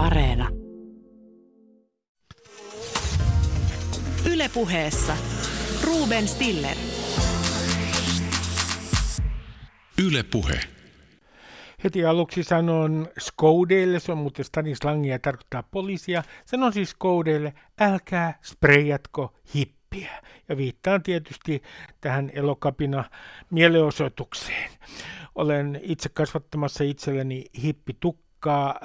Areena. Ylepuheessa Ruben Stiller. Ylepuhe. Heti aluksi sanon skoudeille, se on muuten stanislangia tarkoittaa poliisia. Sanon siis skoudeille, älkää sprayatko hippiä. Ja viittaan tietysti tähän elokapina mielenosoitukseen. Olen itse kasvattamassa itselleni hippitukkaa.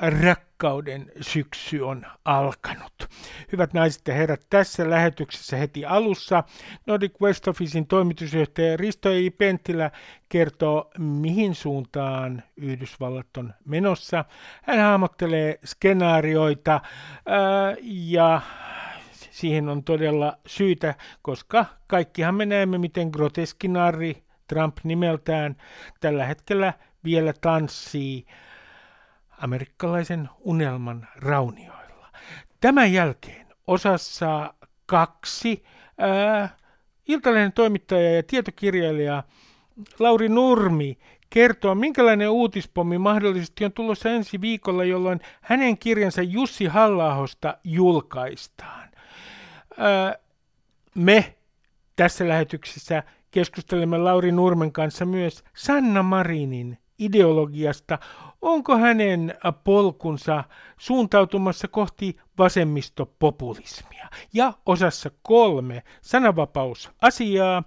Rakkauden syksy on alkanut. Hyvät naiset ja herrat, tässä lähetyksessä heti alussa Nordic West Officein toimitusjohtaja Risto E. Penttilä kertoo, mihin suuntaan Yhdysvallat on menossa. Hän hahmottelee skenaarioita ää, ja siihen on todella syytä, koska kaikkihan me näemme, miten groteskinari Trump nimeltään tällä hetkellä vielä tanssii amerikkalaisen unelman raunioilla. Tämän jälkeen osassa kaksi ää, Iltalehden toimittaja ja tietokirjailija Lauri Nurmi kertoo, minkälainen uutispommi mahdollisesti on tulossa ensi viikolla, jolloin hänen kirjansa Jussi Hallahosta julkaistaan. Ää, me tässä lähetyksessä keskustelemme Lauri Nurmen kanssa myös Sanna Marinin ideologiasta. Onko hänen polkunsa suuntautumassa kohti vasemmistopopulismia? Ja osassa kolme sananvapausasiaa.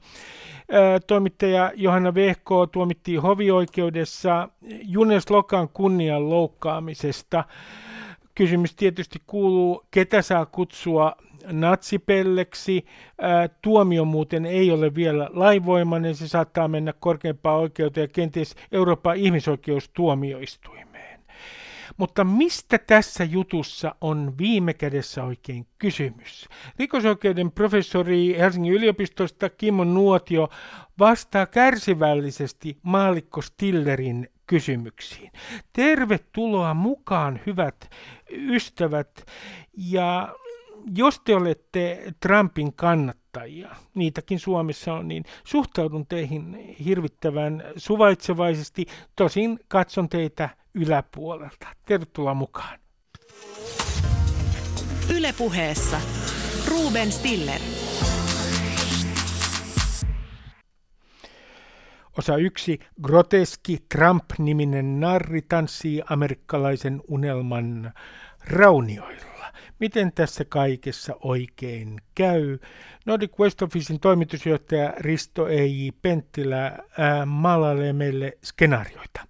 Toimittaja Johanna Vehko tuomittiin hovioikeudessa Junes Lokan kunnian loukkaamisesta. Kysymys tietysti kuuluu, ketä saa kutsua natsipelleksi. Tuomio muuten ei ole vielä lainvoimainen, se saattaa mennä korkeimpaan oikeuteen ja kenties Euroopan ihmisoikeustuomioistuimeen. Mutta mistä tässä jutussa on viime kädessä oikein kysymys? Rikosoikeuden professori Helsingin yliopistosta Kimmo Nuotio vastaa kärsivällisesti maalikko Stillerin kysymyksiin. Tervetuloa mukaan, hyvät ystävät. Ja jos te olette Trumpin kannattajia, niitäkin Suomessa on, niin suhtaudun teihin hirvittävän suvaitsevaisesti. Tosin katson teitä yläpuolelta. Tervetuloa mukaan. Ylepuheessa Ruben Stiller. Osa yksi. Groteski Trump-niminen narri tanssii amerikkalaisen unelman raunioilla. Miten tässä kaikessa oikein käy? Nordic West Officein toimitusjohtaja Risto E.J. Penttilä ää, maalailee meille skenaarioita.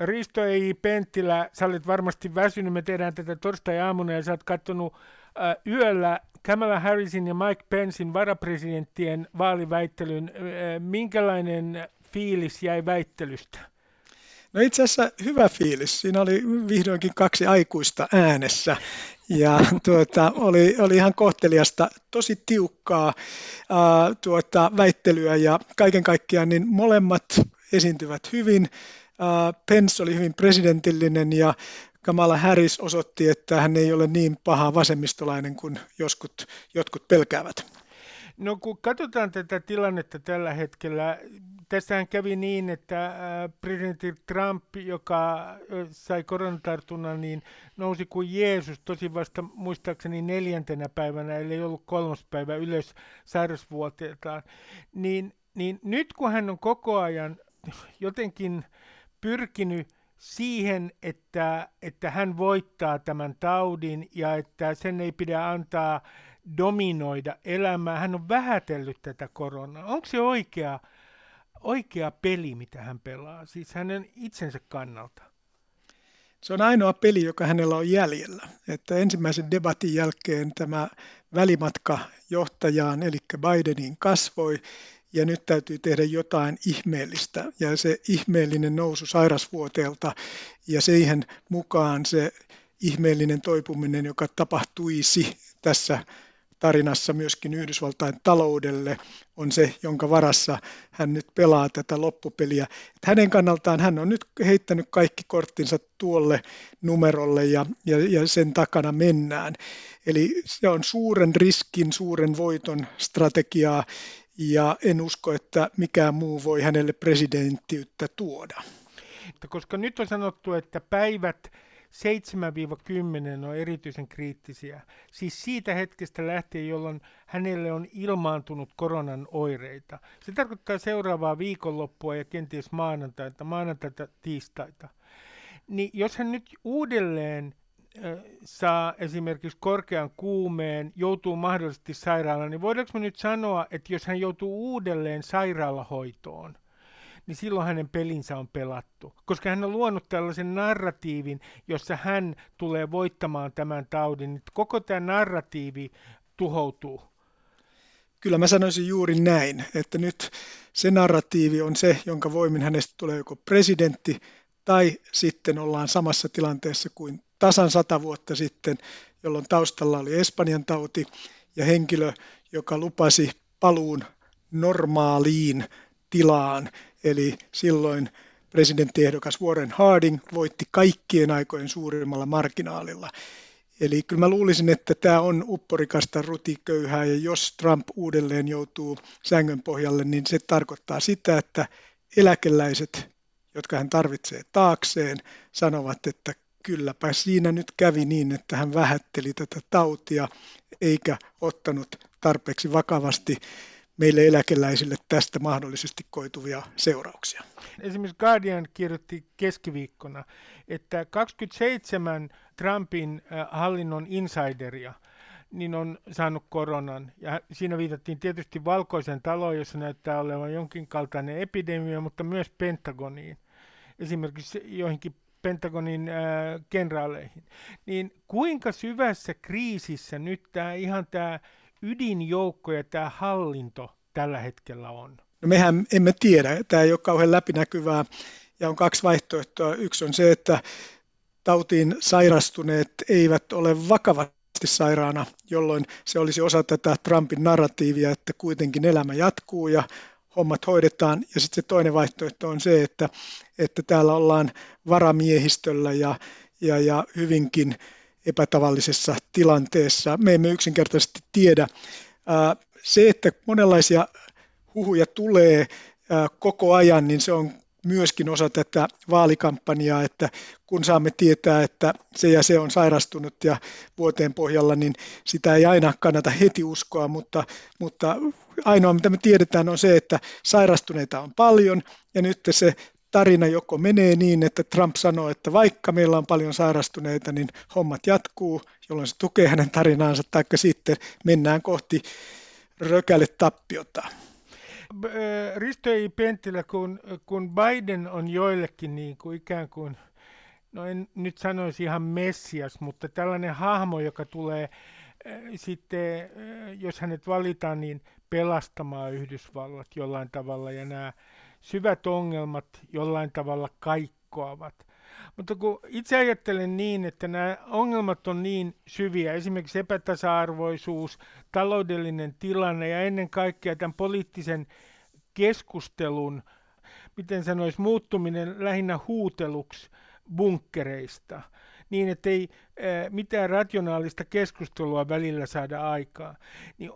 Risto E.J. Penttilä, sä olet varmasti väsynyt, me tehdään tätä torstai-aamuna ja sä oot katsonut ää, yöllä Kamala Harrisin ja Mike Pencein varapresidenttien vaaliväittelyn. Minkälainen fiilis jäi väittelystä? No itse asiassa hyvä fiilis. Siinä oli vihdoinkin kaksi aikuista äänessä ja tuota, oli, oli ihan kohteliasta, tosi tiukkaa ää, tuota, väittelyä ja kaiken kaikkiaan niin molemmat esiintyvät hyvin. Ää, Pence oli hyvin presidentillinen ja Kamala Harris osoitti, että hän ei ole niin paha vasemmistolainen kuin joskut, jotkut pelkäävät. No kun katsotaan tätä tilannetta tällä hetkellä, tässähän kävi niin, että äh, presidentti Trump, joka sai koronatartunnan, niin nousi kuin Jeesus, tosi vasta muistaakseni neljäntenä päivänä, eli ei ollut kolmas päivä ylös sairausvuoteeltaan. Niin, niin nyt kun hän on koko ajan jotenkin pyrkinyt siihen, että, että hän voittaa tämän taudin ja että sen ei pidä antaa dominoida elämää. Hän on vähätellyt tätä koronaa. Onko se oikea, oikea peli, mitä hän pelaa, siis hänen itsensä kannalta? Se on ainoa peli, joka hänellä on jäljellä. Että ensimmäisen debatin jälkeen tämä välimatka johtajaan, eli Bidenin kasvoi, ja nyt täytyy tehdä jotain ihmeellistä. Ja se ihmeellinen nousu sairasvuoteelta ja siihen mukaan se ihmeellinen toipuminen, joka tapahtuisi tässä tarinassa myöskin Yhdysvaltain taloudelle on se, jonka varassa hän nyt pelaa tätä loppupeliä. Että hänen kannaltaan hän on nyt heittänyt kaikki korttinsa tuolle numerolle ja, ja, ja sen takana mennään. Eli se on suuren riskin, suuren voiton strategiaa ja en usko, että mikään muu voi hänelle presidenttiyttä tuoda. Koska nyt on sanottu, että päivät 7-10 on erityisen kriittisiä. Siis siitä hetkestä lähtien, jolloin hänelle on ilmaantunut koronan oireita. Se tarkoittaa seuraavaa viikonloppua ja kenties maanantaita, maanantaita, tiistaita. Niin jos hän nyt uudelleen saa esimerkiksi korkean kuumeen, joutuu mahdollisesti sairaalaan, niin voidaanko me nyt sanoa, että jos hän joutuu uudelleen sairaalahoitoon, niin silloin hänen pelinsä on pelattu. Koska hän on luonut tällaisen narratiivin, jossa hän tulee voittamaan tämän taudin, niin koko tämä narratiivi tuhoutuu. Kyllä mä sanoisin juuri näin, että nyt se narratiivi on se, jonka voimin hänestä tulee joko presidentti tai sitten ollaan samassa tilanteessa kuin tasan sata vuotta sitten, jolloin taustalla oli Espanjan tauti ja henkilö, joka lupasi paluun normaaliin tilaan. Eli silloin presidenttiehdokas Warren Harding voitti kaikkien aikojen suurimmalla marginaalilla. Eli kyllä mä luulisin, että tämä on upporikasta rutiköyhää ja jos Trump uudelleen joutuu sängön pohjalle, niin se tarkoittaa sitä, että eläkeläiset, jotka hän tarvitsee taakseen, sanovat, että kylläpä siinä nyt kävi niin, että hän vähätteli tätä tautia eikä ottanut tarpeeksi vakavasti meille eläkeläisille tästä mahdollisesti koituvia seurauksia. Esimerkiksi Guardian kirjoitti keskiviikkona, että 27 Trumpin äh, hallinnon insideria niin on saanut koronan. Ja siinä viitattiin tietysti valkoisen taloon, jossa näyttää olevan jonkin kaltainen epidemia, mutta myös Pentagoniin. Esimerkiksi joihinkin Pentagonin äh, kenraaleihin, niin kuinka syvässä kriisissä nyt tämä ihan tämä ydinjoukko ja tämä hallinto tällä hetkellä on? No mehän emme tiedä, tämä ei ole kauhean läpinäkyvää ja on kaksi vaihtoehtoa. Yksi on se, että tautiin sairastuneet eivät ole vakavasti sairaana, jolloin se olisi osa tätä Trumpin narratiivia, että kuitenkin elämä jatkuu ja hommat hoidetaan. Ja sitten se toinen vaihtoehto on se, että, että täällä ollaan varamiehistöllä ja, ja, ja hyvinkin epätavallisessa tilanteessa. Me emme yksinkertaisesti tiedä. Se, että monenlaisia huhuja tulee koko ajan, niin se on myöskin osa tätä vaalikampanjaa, että kun saamme tietää, että se ja se on sairastunut ja vuoteen pohjalla, niin sitä ei aina kannata heti uskoa, mutta, mutta ainoa mitä me tiedetään on se, että sairastuneita on paljon ja nyt se tarina joko menee niin, että Trump sanoo, että vaikka meillä on paljon sairastuneita, niin hommat jatkuu, jolloin se tukee hänen tarinaansa, taikka sitten mennään kohti rökälle tappiota. Risto I. Penttilä, kun, kun Biden on joillekin niin kuin ikään kuin, no en nyt sanoisi ihan messias, mutta tällainen hahmo, joka tulee sitten, jos hänet valitaan, niin pelastamaan Yhdysvallat jollain tavalla ja nämä syvät ongelmat jollain tavalla kaikkoavat. Mutta kun itse ajattelen niin, että nämä ongelmat on niin syviä, esimerkiksi epätasa-arvoisuus, taloudellinen tilanne ja ennen kaikkea tämän poliittisen keskustelun, miten sanoisi, muuttuminen lähinnä huuteluksi bunkkereista, niin ettei mitään rationaalista keskustelua välillä saada aikaa. Niin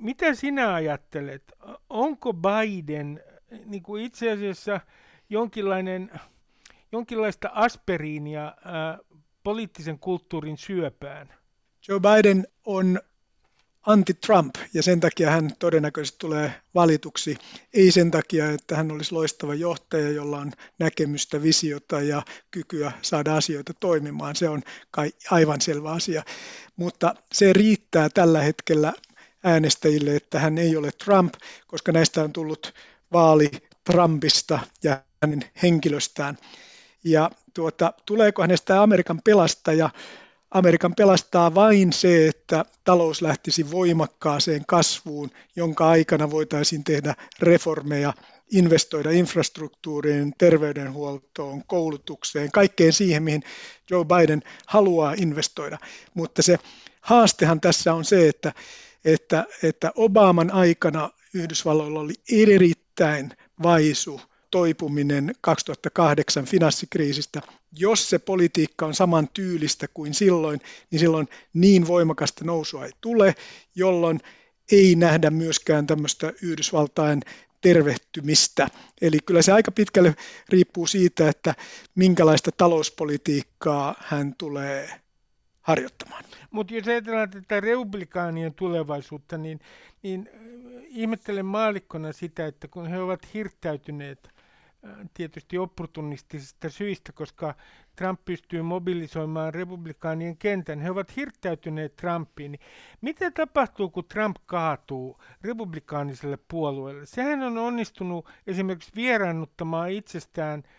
mitä sinä ajattelet? Onko Biden niin kuin itse asiassa jonkinlainen, jonkinlaista aspiriinia ää, poliittisen kulttuurin syöpään? Joe Biden on anti-Trump ja sen takia hän todennäköisesti tulee valituksi. Ei sen takia, että hän olisi loistava johtaja, jolla on näkemystä, visiota ja kykyä saada asioita toimimaan. Se on kai aivan selvä asia. Mutta se riittää tällä hetkellä äänestäjille, että hän ei ole Trump, koska näistä on tullut vaali Trumpista ja hänen henkilöstään. Ja tuota, tuleeko hänestä Amerikan pelastaja? Amerikan pelastaa vain se, että talous lähtisi voimakkaaseen kasvuun, jonka aikana voitaisiin tehdä reformeja, investoida infrastruktuuriin, terveydenhuoltoon, koulutukseen, kaikkeen siihen, mihin Joe Biden haluaa investoida. Mutta se haastehan tässä on se, että, että, että Obaman aikana Yhdysvalloilla oli erittäin vaisu toipuminen 2008 finanssikriisistä. Jos se politiikka on saman tyylistä kuin silloin, niin silloin niin voimakasta nousua ei tule, jolloin ei nähdä myöskään tämmöistä Yhdysvaltain tervehtymistä. Eli kyllä se aika pitkälle riippuu siitä, että minkälaista talouspolitiikkaa hän tulee harjoittamaan. Mutta jos ajatellaan tätä republikaanien tulevaisuutta, niin, niin ihmettelen maalikkona sitä, että kun he ovat hirttäytyneet tietysti opportunistisista syistä, koska Trump pystyy mobilisoimaan republikaanien kentän. He ovat hirttäytyneet Trumpiin. Niin mitä tapahtuu, kun Trump kaatuu republikaaniselle puolueelle? Sehän on onnistunut esimerkiksi vieraannuttamaan itsestään –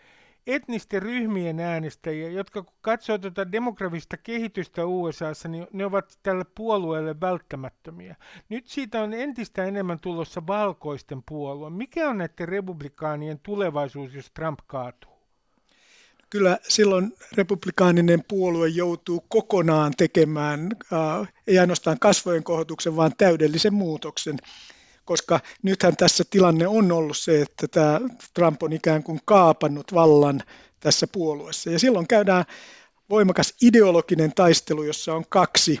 etnisten ryhmien äänestäjiä, jotka kun katsoo tuota demografista kehitystä USAssa, niin ne ovat tälle puolueelle välttämättömiä. Nyt siitä on entistä enemmän tulossa valkoisten puolue. Mikä on näiden republikaanien tulevaisuus, jos Trump kaatuu? Kyllä silloin republikaaninen puolue joutuu kokonaan tekemään, äh, ei ainoastaan kasvojen kohotuksen, vaan täydellisen muutoksen koska nythän tässä tilanne on ollut se, että tämä Trump on ikään kuin kaapannut vallan tässä puolueessa. Ja silloin käydään voimakas ideologinen taistelu, jossa on kaksi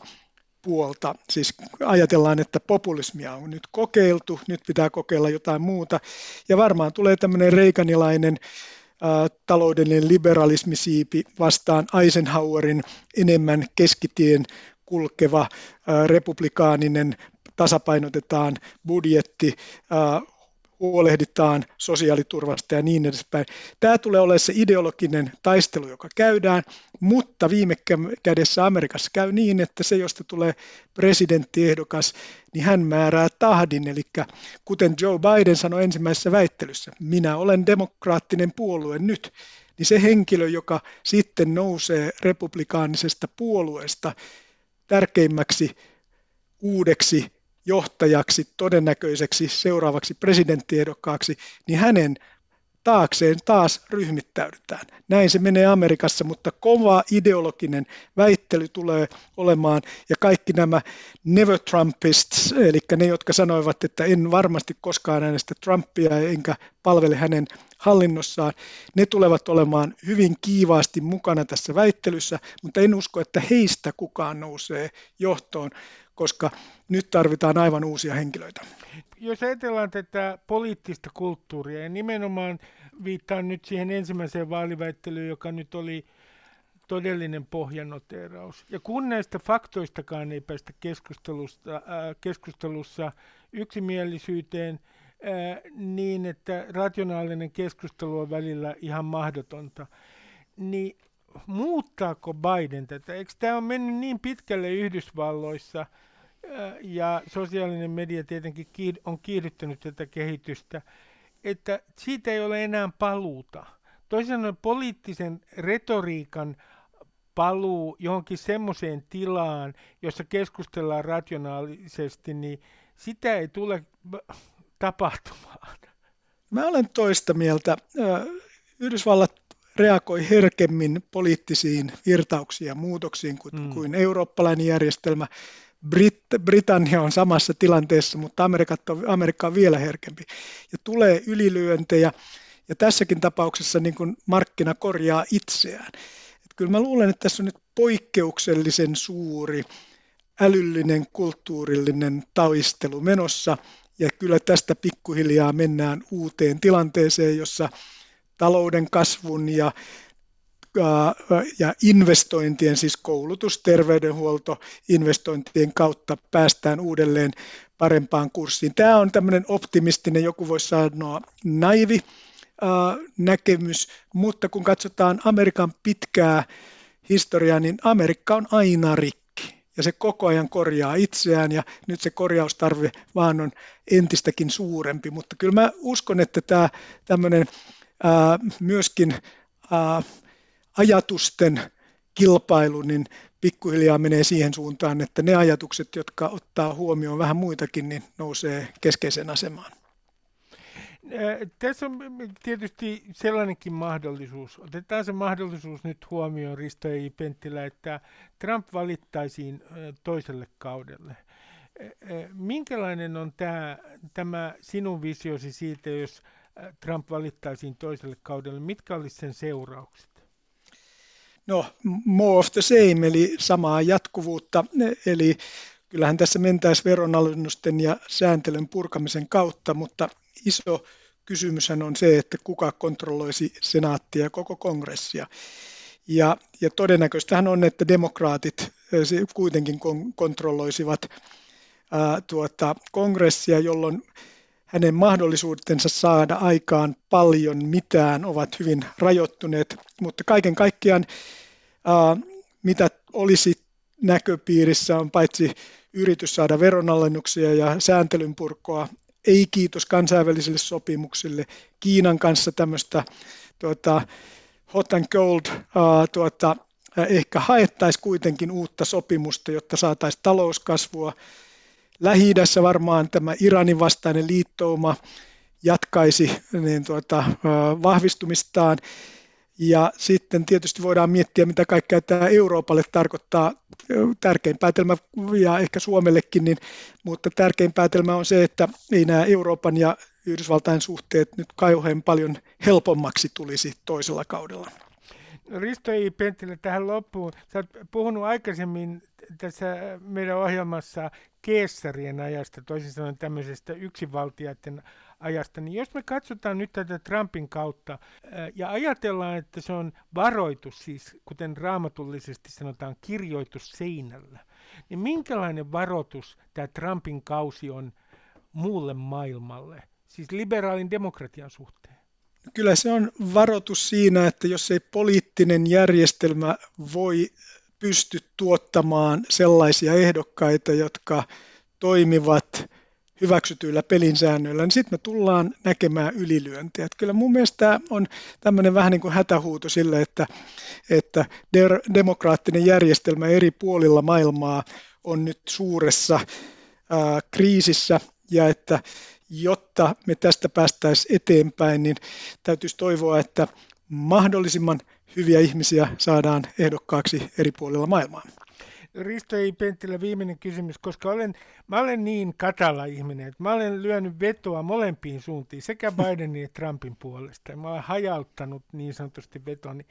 puolta. Siis ajatellaan, että populismia on nyt kokeiltu, nyt pitää kokeilla jotain muuta. Ja varmaan tulee tämmöinen reikanilainen taloudellinen liberalismisiipi vastaan Eisenhowerin enemmän keskitien kulkeva republikaaninen tasapainotetaan budjetti, huolehditaan sosiaaliturvasta ja niin edespäin. Tämä tulee olemaan se ideologinen taistelu, joka käydään, mutta viime kädessä Amerikassa käy niin, että se, josta tulee presidenttiehdokas, niin hän määrää tahdin. Eli kuten Joe Biden sanoi ensimmäisessä väittelyssä, minä olen demokraattinen puolue nyt, niin se henkilö, joka sitten nousee republikaanisesta puolueesta tärkeimmäksi uudeksi johtajaksi, todennäköiseksi seuraavaksi presidenttiehdokkaaksi, niin hänen taakseen taas ryhmittäydytään. Näin se menee Amerikassa, mutta kova ideologinen väittely tulee olemaan, ja kaikki nämä never Trumpists, eli ne, jotka sanoivat, että en varmasti koskaan äänestä Trumpia enkä palvele hänen hallinnossaan, ne tulevat olemaan hyvin kiivaasti mukana tässä väittelyssä, mutta en usko, että heistä kukaan nousee johtoon, koska nyt tarvitaan aivan uusia henkilöitä. Jos ajatellaan tätä poliittista kulttuuria, ja nimenomaan viittaan nyt siihen ensimmäiseen vaaliväittelyyn, joka nyt oli todellinen pohjanoteeraus. Ja kun näistä faktoistakaan ei päästä keskustelussa, äh, keskustelussa yksimielisyyteen, äh, niin että rationaalinen keskustelu on välillä ihan mahdotonta, niin muuttaako Biden tätä? Eikö tämä ole mennyt niin pitkälle Yhdysvalloissa – ja sosiaalinen media tietenkin on kiihdyttänyt tätä kehitystä, että siitä ei ole enää paluuta. Toisin sanoen poliittisen retoriikan paluu johonkin semmoiseen tilaan, jossa keskustellaan rationaalisesti, niin sitä ei tule tapahtumaan. Mä olen toista mieltä. Yhdysvallat reagoi herkemmin poliittisiin virtauksiin ja muutoksiin kuin, mm. kuin eurooppalainen järjestelmä. Brit- Britannia on samassa tilanteessa, mutta Amerikka on, Amerikka on vielä herkempi. Ja tulee ylilyöntejä, ja tässäkin tapauksessa niin kuin markkina korjaa itseään. Et kyllä mä luulen, että tässä on nyt poikkeuksellisen suuri älyllinen, kulttuurillinen taistelu menossa, ja kyllä tästä pikkuhiljaa mennään uuteen tilanteeseen, jossa talouden kasvun ja ja investointien, siis koulutus, terveydenhuolto, investointien kautta päästään uudelleen parempaan kurssiin. Tämä on tämmöinen optimistinen, joku voisi sanoa naivi näkemys, mutta kun katsotaan Amerikan pitkää historiaa, niin Amerikka on aina rikki ja se koko ajan korjaa itseään ja nyt se korjaustarve vaan on entistäkin suurempi, mutta kyllä mä uskon, että tämä tämmöinen myöskin ajatusten kilpailu, niin pikkuhiljaa menee siihen suuntaan, että ne ajatukset, jotka ottaa huomioon vähän muitakin, niin nousee keskeiseen asemaan. Tässä on tietysti sellainenkin mahdollisuus. Otetaan se mahdollisuus nyt huomioon, Risto E. Penttilä, että Trump valittaisiin toiselle kaudelle. Minkälainen on tämä, tämä sinun visiosi siitä, jos Trump valittaisiin toiselle kaudelle? Mitkä olisivat sen seuraukset? No, more of the same, eli samaa jatkuvuutta, eli kyllähän tässä mentäisiin veronalennusten ja sääntelyn purkamisen kautta, mutta iso kysymys on se, että kuka kontrolloisi senaattia ja koko kongressia. Ja, ja todennäköistähän on, että demokraatit kuitenkin kontrolloisivat ää, tuota, kongressia, jolloin hänen mahdollisuutensa saada aikaan paljon mitään ovat hyvin rajoittuneet, mutta kaiken kaikkiaan mitä olisi näköpiirissä on paitsi yritys saada veronalennuksia ja sääntelyn purkoa, ei kiitos kansainvälisille sopimuksille, Kiinan kanssa tämmöistä tuota, hot and cold uh, tuota, ehkä haettaisiin kuitenkin uutta sopimusta, jotta saataisiin talouskasvua. lähi varmaan tämä Iranin vastainen liittouma jatkaisi niin tuota, vahvistumistaan. Ja sitten tietysti voidaan miettiä, mitä kaikkea tämä Euroopalle tarkoittaa. Tärkein päätelmä, ja ehkä Suomellekin, niin, mutta tärkein päätelmä on se, että ei nämä Euroopan ja Yhdysvaltain suhteet nyt kauhean paljon helpommaksi tulisi toisella kaudella. No Risto I. Penttilä tähän loppuun. Sä oot puhunut aikaisemmin tässä meidän ohjelmassa keessarien ajasta, toisin sanoen tämmöisestä yksinvaltiaiden ajasta, niin jos me katsotaan nyt tätä Trumpin kautta ja ajatellaan, että se on varoitus, siis kuten raamatullisesti sanotaan, kirjoitus seinällä, niin minkälainen varoitus tämä Trumpin kausi on muulle maailmalle, siis liberaalin demokratian suhteen? Kyllä se on varoitus siinä, että jos ei poliittinen järjestelmä voi pysty tuottamaan sellaisia ehdokkaita, jotka toimivat hyväksytyillä pelinsäännöillä, niin sitten me tullaan näkemään ylilyöntiä. Että kyllä mun mielestä tämä on tämmöinen vähän niin kuin hätähuuto sille, että, että de- demokraattinen järjestelmä eri puolilla maailmaa on nyt suuressa ää, kriisissä ja että jotta me tästä päästäisiin eteenpäin, niin täytyisi toivoa, että mahdollisimman hyviä ihmisiä saadaan ehdokkaaksi eri puolilla maailmaa. Risto ei Penttilä viimeinen kysymys, koska olen, mä olen niin katala ihminen, että mä olen lyönyt vetoa molempiin suuntiin, sekä Bidenin että Trumpin puolesta. Mä olen hajauttanut niin sanotusti vetoni,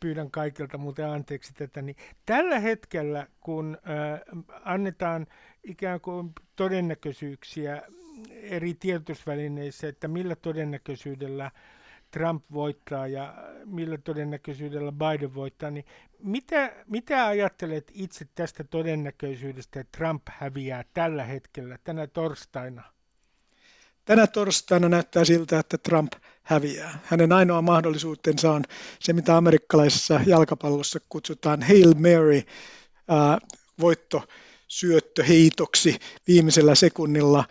pyydän kaikilta muuten anteeksi tätä. Niin tällä hetkellä, kun äh, annetaan ikään kuin todennäköisyyksiä eri tiedotusvälineissä, että millä todennäköisyydellä Trump voittaa ja millä todennäköisyydellä Biden voittaa, niin mitä, mitä ajattelet itse tästä todennäköisyydestä, että Trump häviää tällä hetkellä, tänä torstaina? Tänä torstaina näyttää siltä, että Trump häviää. Hänen ainoa mahdollisuutensa on se, mitä amerikkalaisessa jalkapallossa kutsutaan Hail Mary, ää, voitto syöttö heitoksi viimeisellä sekunnilla.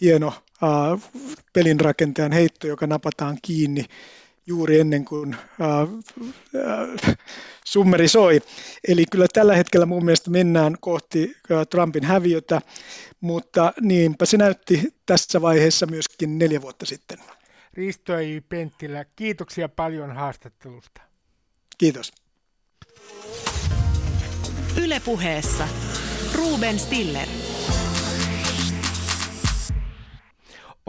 Hieno äh, pelinrakentajan heitto, joka napataan kiinni juuri ennen kuin äh, äh, summeri soi. Eli kyllä tällä hetkellä mun mielestä mennään kohti äh, Trumpin häviötä, mutta niinpä se näytti tässä vaiheessa myöskin neljä vuotta sitten. Risto I. Penttilä, kiitoksia paljon haastattelusta. Kiitos. Ylepuheessa Ruben Stiller.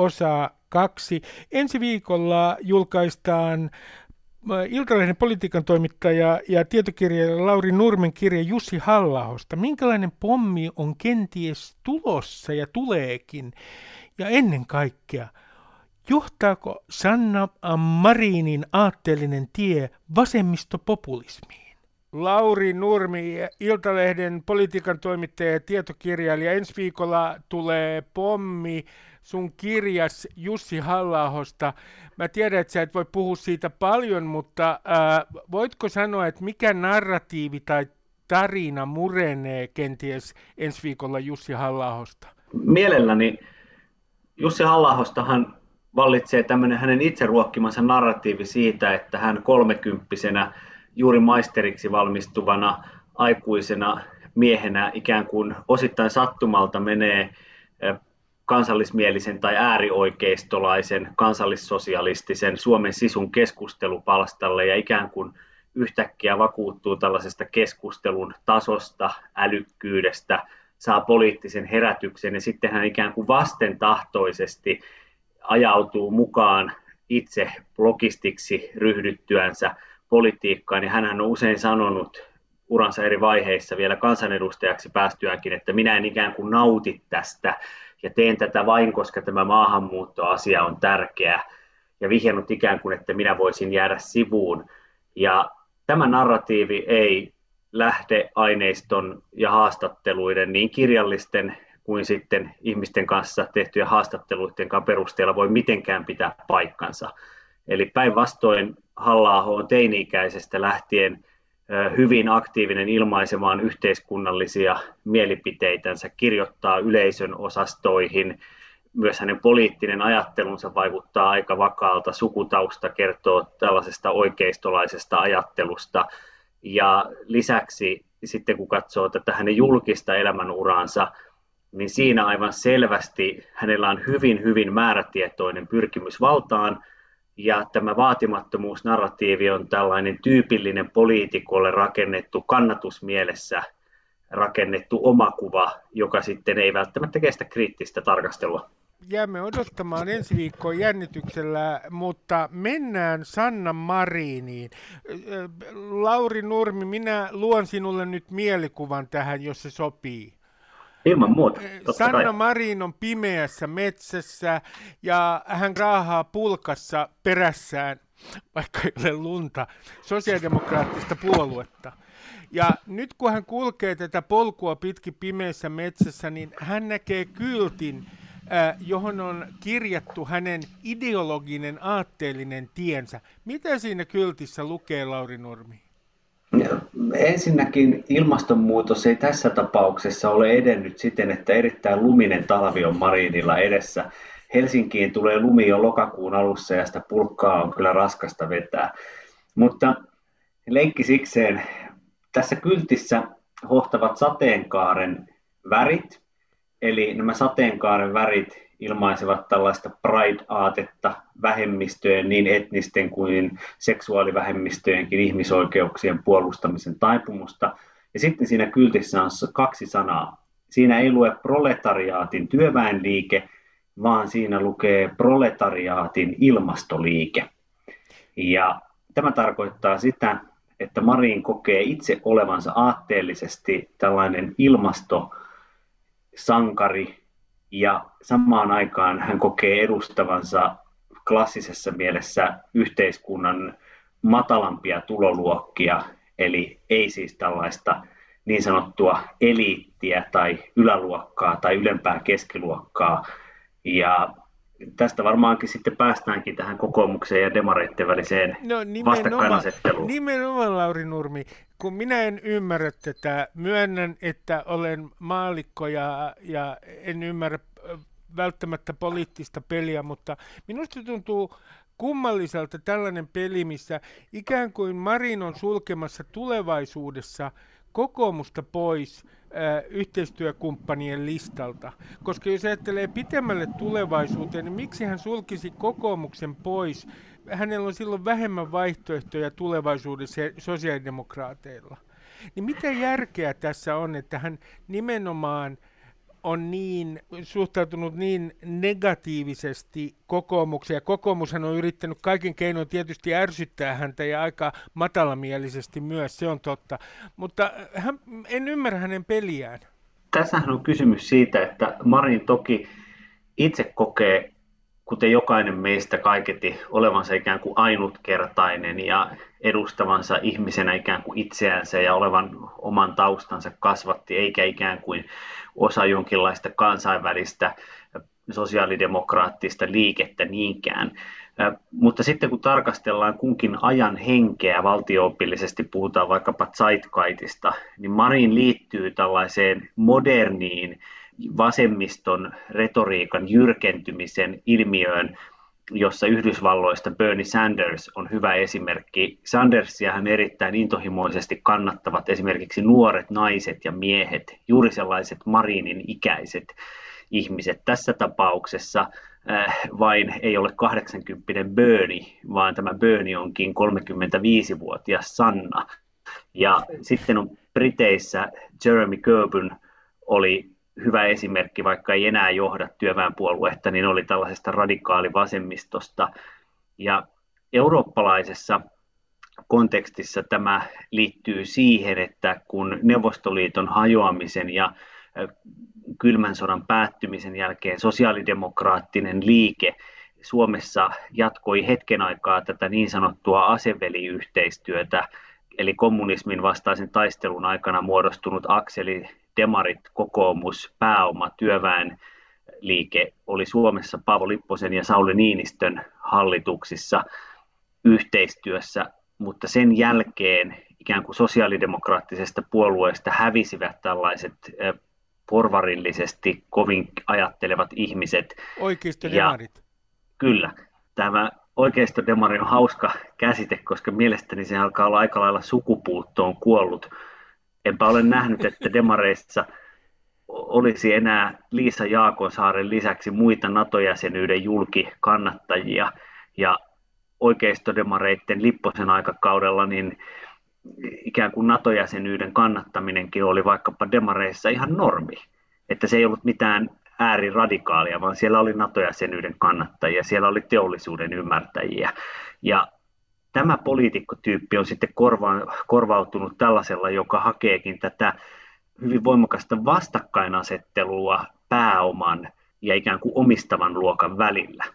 Osa kaksi. Ensi viikolla julkaistaan äh, Iltalehden politiikan toimittaja ja tietokirjailija Lauri Nurmen kirja Jussi Hallahosta. Minkälainen pommi on kenties tulossa ja tuleekin? Ja ennen kaikkea, johtaako Sanna Marinin aatteellinen tie vasemmistopopulismiin? Lauri Nurmi, Iltalehden politiikan toimittaja ja tietokirjailija. Ensi viikolla tulee pommi sun kirjas Jussi Hallahosta. Mä tiedän, että sä et voi puhua siitä paljon, mutta ää, voitko sanoa, että mikä narratiivi tai tarina murenee kenties ensi viikolla Jussi Hallahosta? Mielelläni Jussi Hallahostahan vallitsee tämmöinen hänen itse ruokkimansa narratiivi siitä, että hän kolmekymppisenä juuri maisteriksi valmistuvana aikuisena miehenä ikään kuin osittain sattumalta menee kansallismielisen tai äärioikeistolaisen kansallissosialistisen Suomen sisun keskustelupalstalle ja ikään kuin yhtäkkiä vakuuttuu tällaisesta keskustelun tasosta, älykkyydestä, saa poliittisen herätyksen ja sitten hän ikään kuin vastentahtoisesti ajautuu mukaan itse blogistiksi ryhdyttyänsä politiikkaan, niin hän on usein sanonut uransa eri vaiheissa vielä kansanedustajaksi päästyäänkin, että minä en ikään kuin nauti tästä ja teen tätä vain, koska tämä maahanmuuttoasia on tärkeä, ja vihjannut ikään kuin, että minä voisin jäädä sivuun. Ja tämä narratiivi ei lähde aineiston ja haastatteluiden, niin kirjallisten kuin sitten ihmisten kanssa tehtyjen haastatteluiden perusteella voi mitenkään pitää paikkansa. Eli päinvastoin halla on teini-ikäisestä lähtien hyvin aktiivinen ilmaisemaan yhteiskunnallisia mielipiteitänsä, kirjoittaa yleisön osastoihin, myös hänen poliittinen ajattelunsa vaikuttaa aika vakaalta, sukutausta kertoo tällaisesta oikeistolaisesta ajattelusta, ja lisäksi sitten kun katsoo tätä hänen julkista elämänuraansa, niin siinä aivan selvästi hänellä on hyvin, hyvin määrätietoinen pyrkimys valtaan, ja tämä vaatimattomuusnarratiivi on tällainen tyypillinen poliitikolle rakennettu kannatusmielessä rakennettu omakuva, joka sitten ei välttämättä kestä kriittistä tarkastelua. Jäämme odottamaan ensi viikkoa jännityksellä, mutta mennään Sanna Mariniin. Lauri Nurmi, minä luon sinulle nyt mielikuvan tähän, jos se sopii. Ilman muuta. Sanna kai. Marin on pimeässä metsässä ja hän raahaa pulkassa perässään, vaikka ei ole lunta, sosiaalidemokraattista puoluetta. Ja nyt kun hän kulkee tätä polkua pitkin pimeässä metsässä, niin hän näkee kyltin, johon on kirjattu hänen ideologinen aatteellinen tiensä. Mitä siinä kyltissä lukee, Lauri Nurmi? Ensinnäkin ilmastonmuutos ei tässä tapauksessa ole edennyt siten, että erittäin luminen talvi on Marinilla edessä. Helsinkiin tulee lumi jo lokakuun alussa ja sitä pulkkaa on kyllä raskasta vetää. Mutta leikki sikseen, tässä kyltissä hohtavat sateenkaaren värit, eli nämä sateenkaaren värit ilmaisevat tällaista pride-aatetta vähemmistöjen, niin etnisten kuin seksuaalivähemmistöjenkin ihmisoikeuksien puolustamisen taipumusta. Ja sitten siinä kyltissä on kaksi sanaa. Siinä ei lue proletariaatin työväenliike, vaan siinä lukee proletariaatin ilmastoliike. Ja tämä tarkoittaa sitä, että Marin kokee itse olevansa aatteellisesti tällainen ilmastosankari, ja samaan aikaan hän kokee edustavansa klassisessa mielessä yhteiskunnan matalampia tuloluokkia, eli ei siis tällaista niin sanottua eliittiä tai yläluokkaa tai ylempää keskiluokkaa. Ja tästä varmaankin sitten päästäänkin tähän kokoomukseen ja demareiden väliseen no, nimenomaan, vastakkainasetteluun. Nimenomaan, Lauri Nurmi. Kun minä en ymmärrä tätä, myönnän, että olen maalikko ja, ja en ymmärrä välttämättä poliittista peliä, mutta minusta tuntuu kummalliselta tällainen peli, missä ikään kuin Marin on sulkemassa tulevaisuudessa kokoomusta pois äh, yhteistyökumppanien listalta. Koska jos ajattelee pitemmälle tulevaisuuteen, niin miksi hän sulkisi kokoomuksen pois? Hänellä on silloin vähemmän vaihtoehtoja tulevaisuudessa sosiaalidemokraateilla. Niin mitä järkeä tässä on, että hän nimenomaan – on niin suhtautunut niin negatiivisesti kokoomukseen, ja kokoomushan on yrittänyt kaiken keinoin tietysti ärsyttää häntä ja aika matalamielisesti myös, se on totta, mutta hän, en ymmärrä hänen peliään. Tässähän on kysymys siitä, että Marin toki itse kokee, kuten jokainen meistä kaiketi, olevansa ikään kuin ainutkertainen ja edustavansa ihmisenä ikään kuin itseänsä ja olevan oman taustansa kasvatti, eikä ikään kuin osa jonkinlaista kansainvälistä sosiaalidemokraattista liikettä niinkään. Mutta sitten kun tarkastellaan kunkin ajan henkeä, valtioopillisesti puhutaan vaikkapa Zeitgeistista, niin Marin liittyy tällaiseen moderniin vasemmiston retoriikan jyrkentymisen ilmiöön, jossa Yhdysvalloista Bernie Sanders on hyvä esimerkki. Sandersia hän erittäin intohimoisesti kannattavat esimerkiksi nuoret naiset ja miehet, juuri sellaiset Marinin ikäiset ihmiset. Tässä tapauksessa äh, vain ei ole 80 Bernie, vaan tämä Bernie onkin 35-vuotias Sanna. Ja sitten on Briteissä Jeremy Corbyn oli hyvä esimerkki, vaikka ei enää johda työväenpuoluetta, niin oli tällaisesta radikaalivasemmistosta. Ja eurooppalaisessa kontekstissa tämä liittyy siihen, että kun Neuvostoliiton hajoamisen ja kylmän sodan päättymisen jälkeen sosiaalidemokraattinen liike Suomessa jatkoi hetken aikaa tätä niin sanottua aseveliyhteistyötä, eli kommunismin vastaisen taistelun aikana muodostunut akseli demarit, kokoomus, pääoma, työväen liike oli Suomessa Paavo Lipposen ja Sauli Niinistön hallituksissa yhteistyössä, mutta sen jälkeen ikään kuin sosiaalidemokraattisesta puolueesta hävisivät tällaiset porvarillisesti kovin ajattelevat ihmiset. Oikeistodemarit. Kyllä. Tämä oikeistodemari on hauska käsite, koska mielestäni se alkaa olla aika lailla sukupuuttoon kuollut. Enpä ole nähnyt, että demareissa olisi enää Liisa Jaakonsaaren lisäksi muita NATO-jäsenyyden julkikannattajia. Ja oikeistodemareiden Lipposen aikakaudella niin ikään kuin NATO-jäsenyyden kannattaminenkin oli vaikkapa demareissa ihan normi. Että se ei ollut mitään ääriradikaalia, vaan siellä oli NATO-jäsenyyden kannattajia, siellä oli teollisuuden ymmärtäjiä. Ja tämä poliitikkotyyppi on sitten korva- korvautunut tällaisella, joka hakeekin tätä hyvin voimakasta vastakkainasettelua pääoman ja ikään kuin omistavan luokan välillä.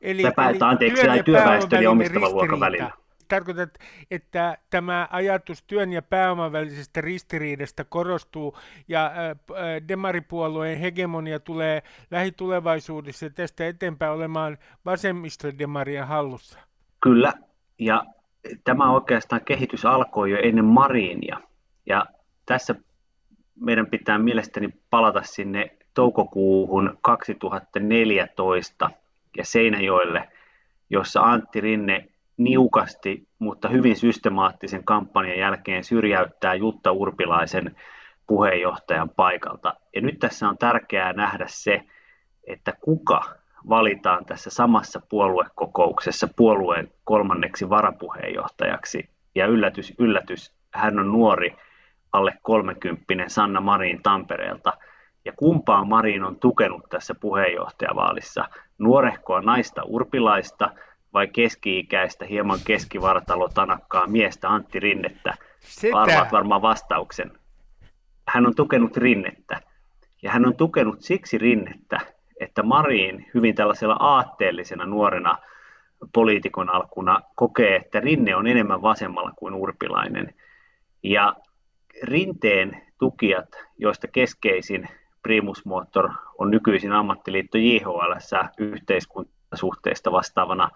Eli, Täpä, eli anteeksi, työn ja työväestön ja omistavan luokan välillä. Tarkoitat, että tämä ajatus työn ja pääoman välisestä ristiriidasta korostuu ja äh, äh, demaripuolueen hegemonia tulee lähitulevaisuudessa ja tästä eteenpäin olemaan vasemmistodemarien hallussa. Kyllä, ja tämä oikeastaan kehitys alkoi jo ennen Marinia. Ja tässä meidän pitää mielestäni palata sinne toukokuuhun 2014 ja Seinäjoelle, jossa Antti Rinne niukasti, mutta hyvin systemaattisen kampanjan jälkeen syrjäyttää Jutta Urpilaisen puheenjohtajan paikalta. Ja nyt tässä on tärkeää nähdä se, että kuka valitaan tässä samassa puoluekokouksessa puolueen kolmanneksi varapuheenjohtajaksi. Ja yllätys, yllätys, hän on nuori, alle 30 Sanna Marin Tampereelta. Ja kumpaa Marin on tukenut tässä puheenjohtajavaalissa? Nuorehkoa naista Urpilaista vai keski-ikäistä, hieman keskivartalo tanakkaa miestä Antti Rinnettä? Sitä. Arvaat varmaan vastauksen. Hän on tukenut Rinnettä. Ja hän on tukenut siksi Rinnettä, että Marin hyvin tällaisella aatteellisena nuorena poliitikon alkuna kokee, että Rinne on enemmän vasemmalla kuin Urpilainen. Ja Rinteen tukijat, joista keskeisin primusmoottor on nykyisin ammattiliitto JHL yhteiskuntasuhteista vastaavana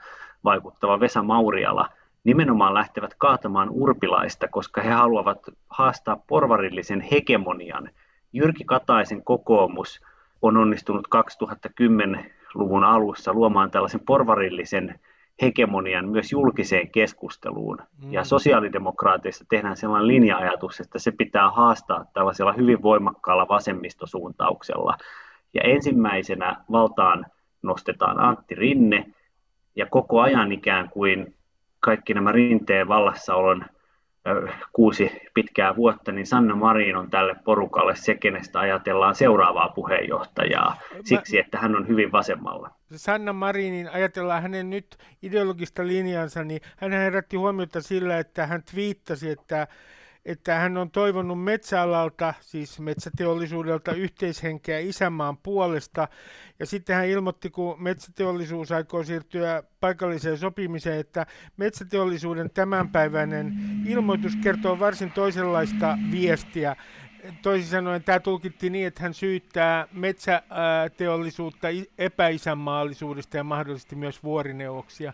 vaikuttava Vesa Mauriala, nimenomaan lähtevät kaatamaan urpilaista, koska he haluavat haastaa porvarillisen hegemonian. Jyrki Kataisen kokoomus on onnistunut 2010-luvun alussa luomaan tällaisen porvarillisen hegemonian myös julkiseen keskusteluun. Mm. Ja sosiaalidemokraateissa tehdään sellainen linja-ajatus, että se pitää haastaa tällaisella hyvin voimakkaalla vasemmistosuuntauksella. Ja ensimmäisenä valtaan nostetaan Antti Rinne, ja koko ajan ikään kuin kaikki nämä Rinteen vallassaolon kuusi pitkää vuotta, niin Sanna Marin on tälle porukalle se, kenestä ajatellaan seuraavaa puheenjohtajaa, siksi että hän on hyvin vasemmalla. Sanna Marinin, ajatellaan hänen nyt ideologista linjansa, niin hän herätti huomiota sillä, että hän twiittasi, että että hän on toivonut metsäalalta, siis metsäteollisuudelta, yhteishenkeä isänmaan puolesta. Ja sitten hän ilmoitti, kun metsäteollisuus aikoo siirtyä paikalliseen sopimiseen, että metsäteollisuuden tämänpäiväinen ilmoitus kertoo varsin toisenlaista viestiä toisin sanoen tämä tulkittiin niin, että hän syyttää metsäteollisuutta epäisänmaallisuudesta ja mahdollisesti myös vuorineuvoksia.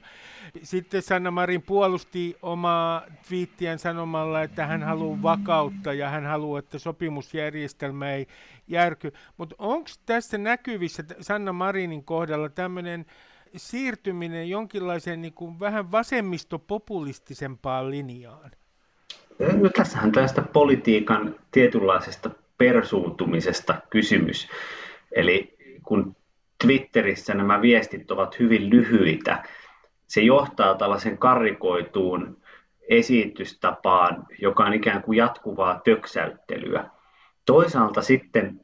Sitten Sanna Marin puolusti omaa twiittiään sanomalla, että hän haluaa vakautta ja hän haluaa, että sopimusjärjestelmä ei järky. Mutta onko tässä näkyvissä Sanna Marinin kohdalla tämmöinen siirtyminen jonkinlaiseen niin kuin vähän vasemmistopopulistisempaan linjaan? No, tässähän tästä politiikan tietynlaisesta persuuntumisesta kysymys. Eli kun Twitterissä nämä viestit ovat hyvin lyhyitä, se johtaa tällaisen karrikoituun esitystapaan, joka on ikään kuin jatkuvaa töksäyttelyä. Toisaalta sitten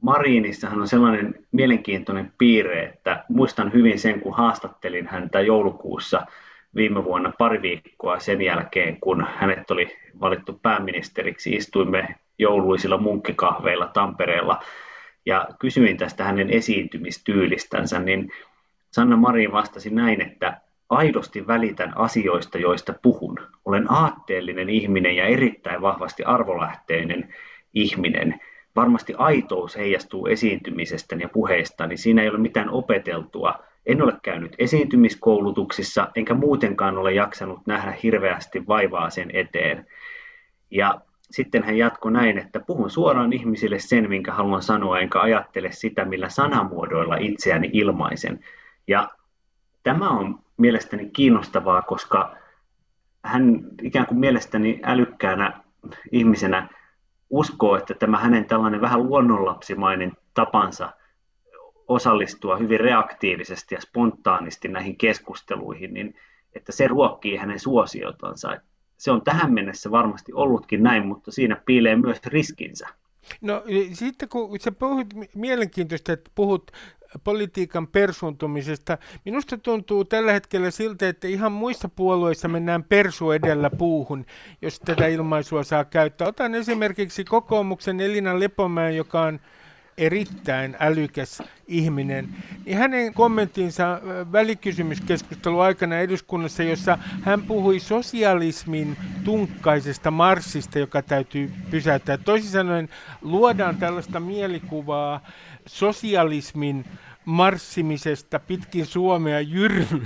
Mariinissahan on sellainen mielenkiintoinen piirre, että muistan hyvin sen, kun haastattelin häntä joulukuussa – viime vuonna pari viikkoa sen jälkeen, kun hänet oli valittu pääministeriksi, istuimme jouluisilla munkkikahveilla Tampereella ja kysyin tästä hänen esiintymistyylistänsä, niin Sanna Marin vastasi näin, että aidosti välitän asioista, joista puhun. Olen aatteellinen ihminen ja erittäin vahvasti arvolähteinen ihminen. Varmasti aitous heijastuu esiintymisestäni ja puheistani. Siinä ei ole mitään opeteltua. En ole käynyt esiintymiskoulutuksissa, enkä muutenkaan ole jaksanut nähdä hirveästi vaivaa sen eteen. Ja sitten hän jatkoi näin, että puhun suoraan ihmisille sen, minkä haluan sanoa, enkä ajattele sitä, millä sanamuodoilla itseäni ilmaisen. Ja tämä on mielestäni kiinnostavaa, koska hän ikään kuin mielestäni älykkäänä ihmisenä uskoo, että tämä hänen tällainen vähän luonnonlapsimainen tapansa osallistua hyvin reaktiivisesti ja spontaanisti näihin keskusteluihin, niin että se ruokkii hänen suosiotansa. Se on tähän mennessä varmasti ollutkin näin, mutta siinä piilee myös riskinsä. No sitten kun sä puhut mielenkiintoista, että puhut politiikan persuuntumisesta. Minusta tuntuu tällä hetkellä siltä, että ihan muissa puolueissa mennään persu edellä puuhun, jos tätä ilmaisua saa käyttää. Otan esimerkiksi kokoomuksen Elina Lepomäen, joka on erittäin älykäs ihminen, niin hänen kommenttinsa välikysymyskeskustelu aikana eduskunnassa, jossa hän puhui sosialismin tunkkaisesta marssista, joka täytyy pysäyttää. Toisin sanoen luodaan tällaista mielikuvaa sosialismin marssimisesta pitkin Suomea jyrmy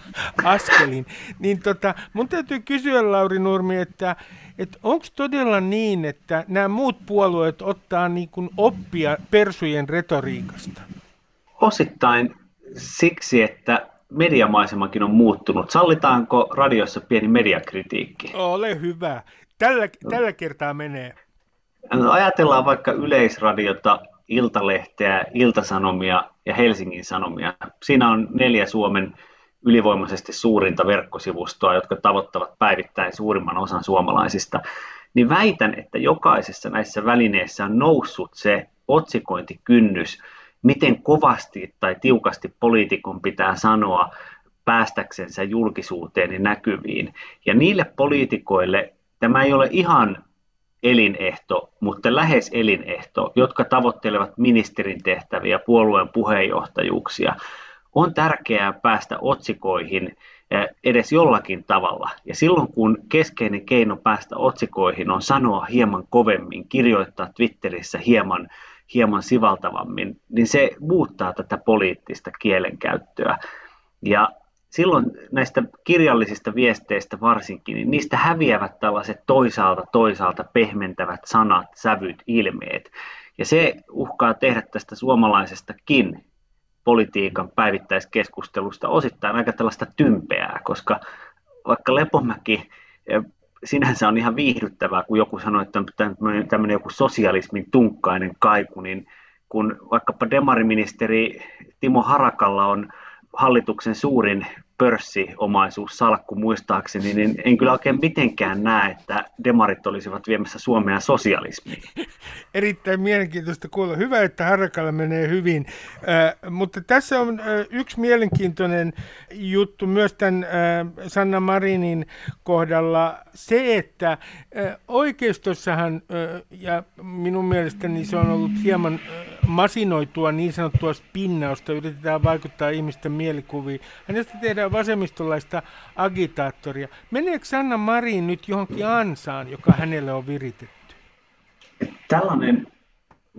askelin, niin tota, mun täytyy kysyä Lauri Nurmi, että, että onko todella niin, että nämä muut puolueet ottaa niin kuin oppia persujen retoriikasta? Osittain siksi, että mediamaisemakin on muuttunut. Sallitaanko radiossa pieni mediakritiikki? Ole hyvä. Tällä, tällä kertaa menee. Ajatellaan vaikka yleisradiota Iltalehteä, Iltasanomia ja Helsingin Sanomia. Siinä on neljä Suomen ylivoimaisesti suurinta verkkosivustoa, jotka tavoittavat päivittäin suurimman osan suomalaisista, niin väitän, että jokaisessa näissä välineissä on noussut se otsikointikynnys, miten kovasti tai tiukasti poliitikon pitää sanoa päästäksensä julkisuuteen ja näkyviin. Ja niille poliitikoille tämä ei ole ihan elinehto, mutta lähes elinehto, jotka tavoittelevat ministerin tehtäviä, puolueen puheenjohtajuuksia, on tärkeää päästä otsikoihin eh, edes jollakin tavalla. Ja silloin kun keskeinen keino päästä otsikoihin on sanoa hieman kovemmin, kirjoittaa Twitterissä hieman, hieman sivaltavammin, niin se muuttaa tätä poliittista kielenkäyttöä. Ja silloin näistä kirjallisista viesteistä varsinkin, niin niistä häviävät tällaiset toisaalta toisaalta pehmentävät sanat, sävyt, ilmeet. Ja se uhkaa tehdä tästä suomalaisestakin politiikan päivittäiskeskustelusta osittain aika tällaista tympeää, koska vaikka Lepomäki eh, sinänsä on ihan viihdyttävää, kun joku sanoo, että on tämmöinen joku sosialismin tunkkainen kaiku, niin kun vaikkapa demariministeri Timo Harakalla on hallituksen suurin pörssiomaisuussalkku muistaakseni, niin en kyllä oikein mitenkään näe, että demarit olisivat viemässä Suomea sosialismiin. Erittäin mielenkiintoista kuulla. Hyvä, että Harakalla menee hyvin. Äh, mutta tässä on äh, yksi mielenkiintoinen juttu myös tämän äh, Sanna Marinin kohdalla. Se, että äh, oikeistossahan, äh, ja minun mielestäni se on ollut hieman äh, masinoitua niin sanottua spinnausta, yritetään vaikuttaa ihmisten mielikuviin. Hänestä tehdään vasemmistolaista agitaattoria. Meneekö Sanna Marin nyt johonkin ansaan, joka hänelle on viritetty? Tällainen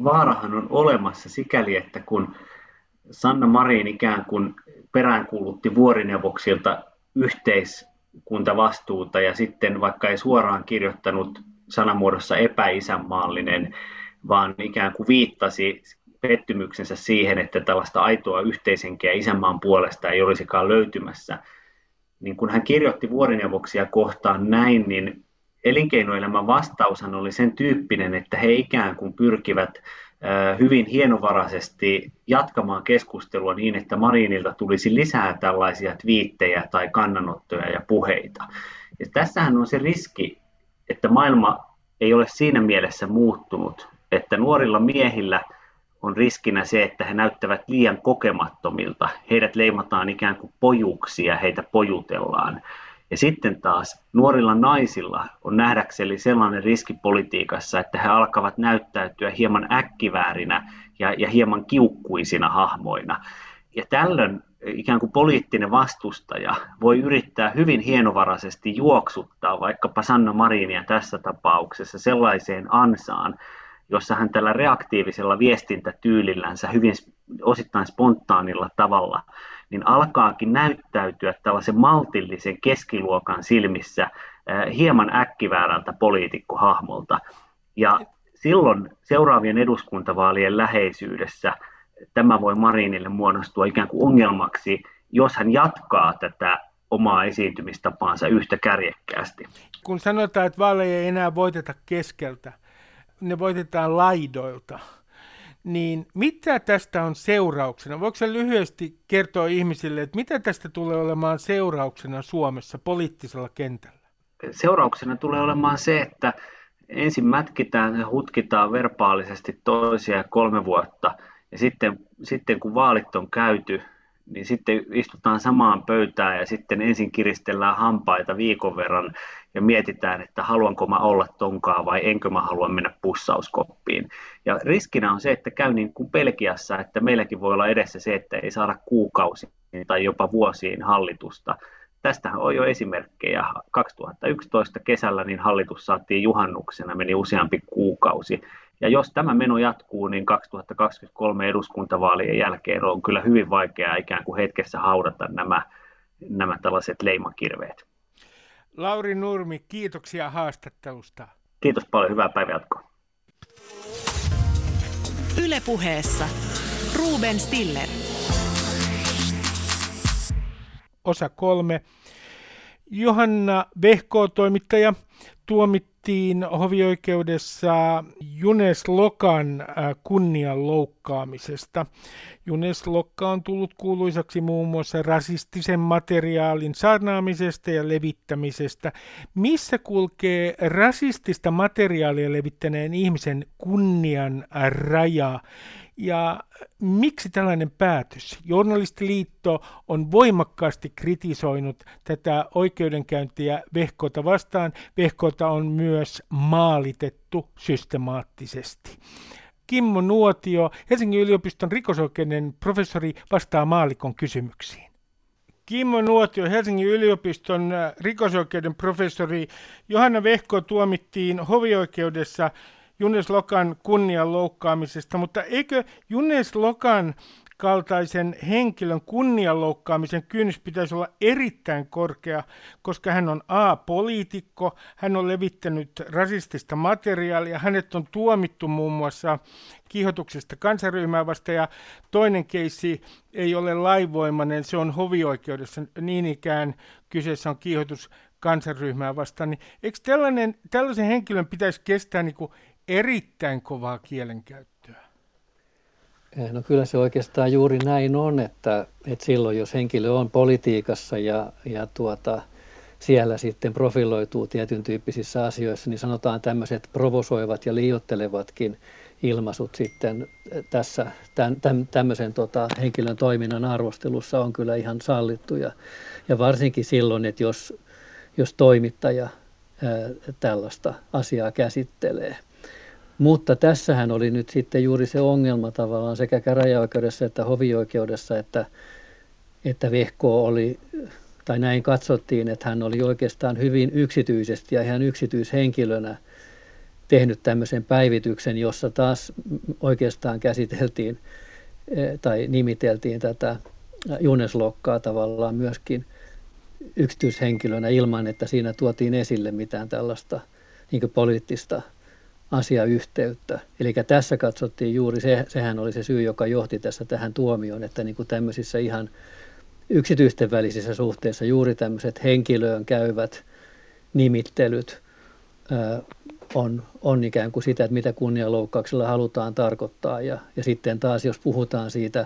vaarahan on olemassa sikäli, että kun Sanna Marin ikään kuin peräänkuulutti vuorineuvoksilta yhteiskuntavastuuta ja sitten vaikka ei suoraan kirjoittanut sanamuodossa epäisänmaallinen, vaan ikään kuin viittasi pettymyksensä siihen, että tällaista aitoa yhteisenkeä isänmaan puolesta ei olisikaan löytymässä. Niin kun hän kirjoitti vuorineuvoksia kohtaan näin, niin elinkeinoelämän vastaushan oli sen tyyppinen, että he ikään kuin pyrkivät hyvin hienovaraisesti jatkamaan keskustelua niin, että Marinilta tulisi lisää tällaisia twiittejä tai kannanottoja ja puheita. Ja tässähän on se riski, että maailma ei ole siinä mielessä muuttunut, että nuorilla miehillä – on riskinä se, että he näyttävät liian kokemattomilta. Heidät leimataan ikään kuin pojuksi ja heitä pojutellaan. Ja sitten taas nuorilla naisilla on nähdäkseni sellainen riski politiikassa, että he alkavat näyttäytyä hieman äkkiväärinä ja, ja hieman kiukkuisina hahmoina. Ja tällöin ikään kuin poliittinen vastustaja voi yrittää hyvin hienovaraisesti juoksuttaa vaikkapa Sanna Marinia tässä tapauksessa sellaiseen ansaan, jossa hän tällä reaktiivisella viestintätyylillänsä hyvin osittain spontaanilla tavalla, niin alkaakin näyttäytyä tällaisen maltillisen keskiluokan silmissä hieman äkkiväärältä poliitikkohahmolta. Ja silloin seuraavien eduskuntavaalien läheisyydessä tämä voi Marinille muodostua ikään kuin ongelmaksi, jos hän jatkaa tätä omaa esiintymistapaansa yhtä kärjekkäästi. Kun sanotaan, että vaaleja ei enää voiteta keskeltä, ne voitetaan laidoilta, niin mitä tästä on seurauksena? Voiko se lyhyesti kertoa ihmisille, että mitä tästä tulee olemaan seurauksena Suomessa poliittisella kentällä? Seurauksena tulee olemaan se, että ensin mätkitään ja hutkitaan verbaalisesti toisia kolme vuotta, ja sitten, sitten kun vaalit on käyty, niin sitten istutaan samaan pöytään ja sitten ensin kiristellään hampaita viikon verran ja mietitään, että haluanko mä olla tonkaa vai enkö mä halua mennä pussauskoppiin. Ja riskinä on se, että käy niin kuin Belgiassa, että meilläkin voi olla edessä se, että ei saada kuukausi tai jopa vuosiin hallitusta. Tästähän on jo esimerkkejä. 2011 kesällä niin hallitus saatiin juhannuksena, meni useampi kuukausi. Ja jos tämä meno jatkuu, niin 2023 eduskuntavaalien jälkeen on kyllä hyvin vaikeaa ikään kuin hetkessä haudata nämä, nämä tällaiset leimakirveet. Lauri Nurmi, kiitoksia haastattelusta. Kiitos paljon, hyvää päivänjatkoa. Ylepuheessa Ruben Stiller. Osa kolme. Johanna Vehko, toimittaja, tuomittiin hovioikeudessa Junes Lokan äh, kunnian loukkaamisesta. Junes Lokka on tullut kuuluisaksi muun muassa rasistisen materiaalin saarnaamisesta ja levittämisestä. Missä kulkee rasistista materiaalia levittäneen ihmisen kunnian raja? Ja miksi tällainen päätös? Journalistiliitto on voimakkaasti kritisoinut tätä oikeudenkäyntiä Vehkota vastaan. Vehkota on myös maalitettu systemaattisesti. Kimmo Nuotio, Helsingin yliopiston rikosoikeuden professori, vastaa maalikon kysymyksiin. Kimmo Nuotio, Helsingin yliopiston rikosoikeuden professori. Johanna Vehko tuomittiin hovioikeudessa Junes Lokan kunnian loukkaamisesta, mutta eikö Junes Lokan kaltaisen henkilön kunnianloukkaamisen kynnys pitäisi olla erittäin korkea, koska hän on A-poliitikko, hän on levittänyt rasistista materiaalia, hänet on tuomittu muun muassa kiihotuksesta kansaryhmää vasta ja toinen keissi ei ole laivoimainen, se on hovioikeudessa. Niin ikään kyseessä on kiihotus kansaryhmää vastaan, niin eikö tällainen, tällaisen henkilön pitäisi kestää niin erittäin kovaa kielenkäyttöä. Eh, no kyllä se oikeastaan juuri näin on, että, että silloin jos henkilö on politiikassa ja, ja tuota, siellä sitten profiloituu tietyn tyyppisissä asioissa, niin sanotaan tämmöiset provosoivat ja liiottelevatkin ilmaisut sitten tässä tämän, tämmöisen tota, henkilön toiminnan arvostelussa on kyllä ihan sallittu. Ja, ja varsinkin silloin, että jos, jos toimittaja ää, tällaista asiaa käsittelee – mutta tässähän oli nyt sitten juuri se ongelma tavallaan sekä käräjäoikeudessa että hovioikeudessa, että, että Vehko oli, tai näin katsottiin, että hän oli oikeastaan hyvin yksityisesti ja ihan yksityishenkilönä tehnyt tämmöisen päivityksen, jossa taas oikeastaan käsiteltiin eh, tai nimiteltiin tätä Juneslokkaa tavallaan myöskin yksityishenkilönä ilman, että siinä tuotiin esille mitään tällaista niin poliittista asiayhteyttä. Eli tässä katsottiin juuri, se, sehän oli se syy, joka johti tässä tähän tuomioon, että niin kuin tämmöisissä ihan yksityisten välisissä suhteissa juuri tämmöiset henkilöön käyvät nimittelyt ää, on, on ikään kuin sitä, että mitä kunnianloukkauksella halutaan tarkoittaa. Ja, ja sitten taas, jos puhutaan siitä,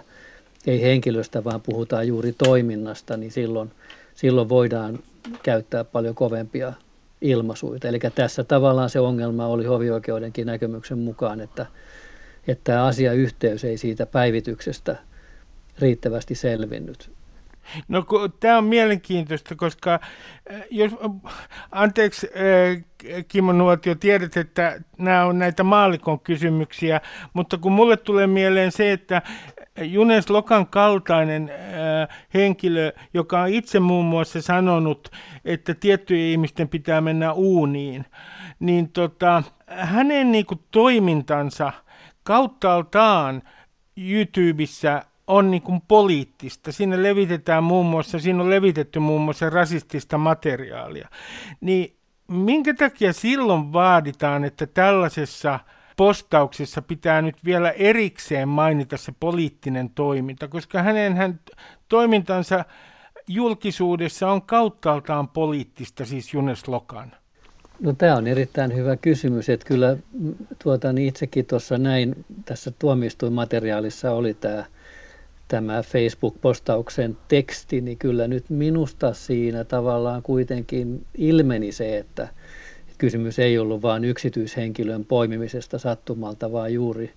ei henkilöstä, vaan puhutaan juuri toiminnasta, niin silloin, silloin voidaan käyttää paljon kovempia ilmaisuita. Eli tässä tavallaan se ongelma oli hovioikeudenkin näkemyksen mukaan, että, että asiayhteys ei siitä päivityksestä riittävästi selvinnyt. No tämä on mielenkiintoista, koska äh, jos, anteeksi äh, Kimmo Nuotio, tiedät, että nämä on näitä maalikon kysymyksiä, mutta kun mulle tulee mieleen se, että Junes Lokan kaltainen äh, henkilö, joka on itse muun muassa sanonut, että tiettyjen ihmisten pitää mennä uuniin, niin tota, hänen niin kuin, toimintansa kauttaaltaan YouTubessa on niin kuin poliittista. Siinä levitetään muun muassa, siinä on levitetty muun muassa rasistista materiaalia. Niin minkä takia silloin vaaditaan, että tällaisessa postauksessa pitää nyt vielä erikseen mainita se poliittinen toiminta, koska hänen hän, toimintansa julkisuudessa on kauttaaltaan poliittista, siis Junes Lokan. No tämä on erittäin hyvä kysymys, että kyllä tuota, niin itsekin tuossa näin, tässä tuomioistuinmateriaalissa oli tämä tämä Facebook-postauksen teksti, niin kyllä nyt minusta siinä tavallaan kuitenkin ilmeni se, että kysymys ei ollut vain yksityishenkilön poimimisesta sattumalta, vaan juuri,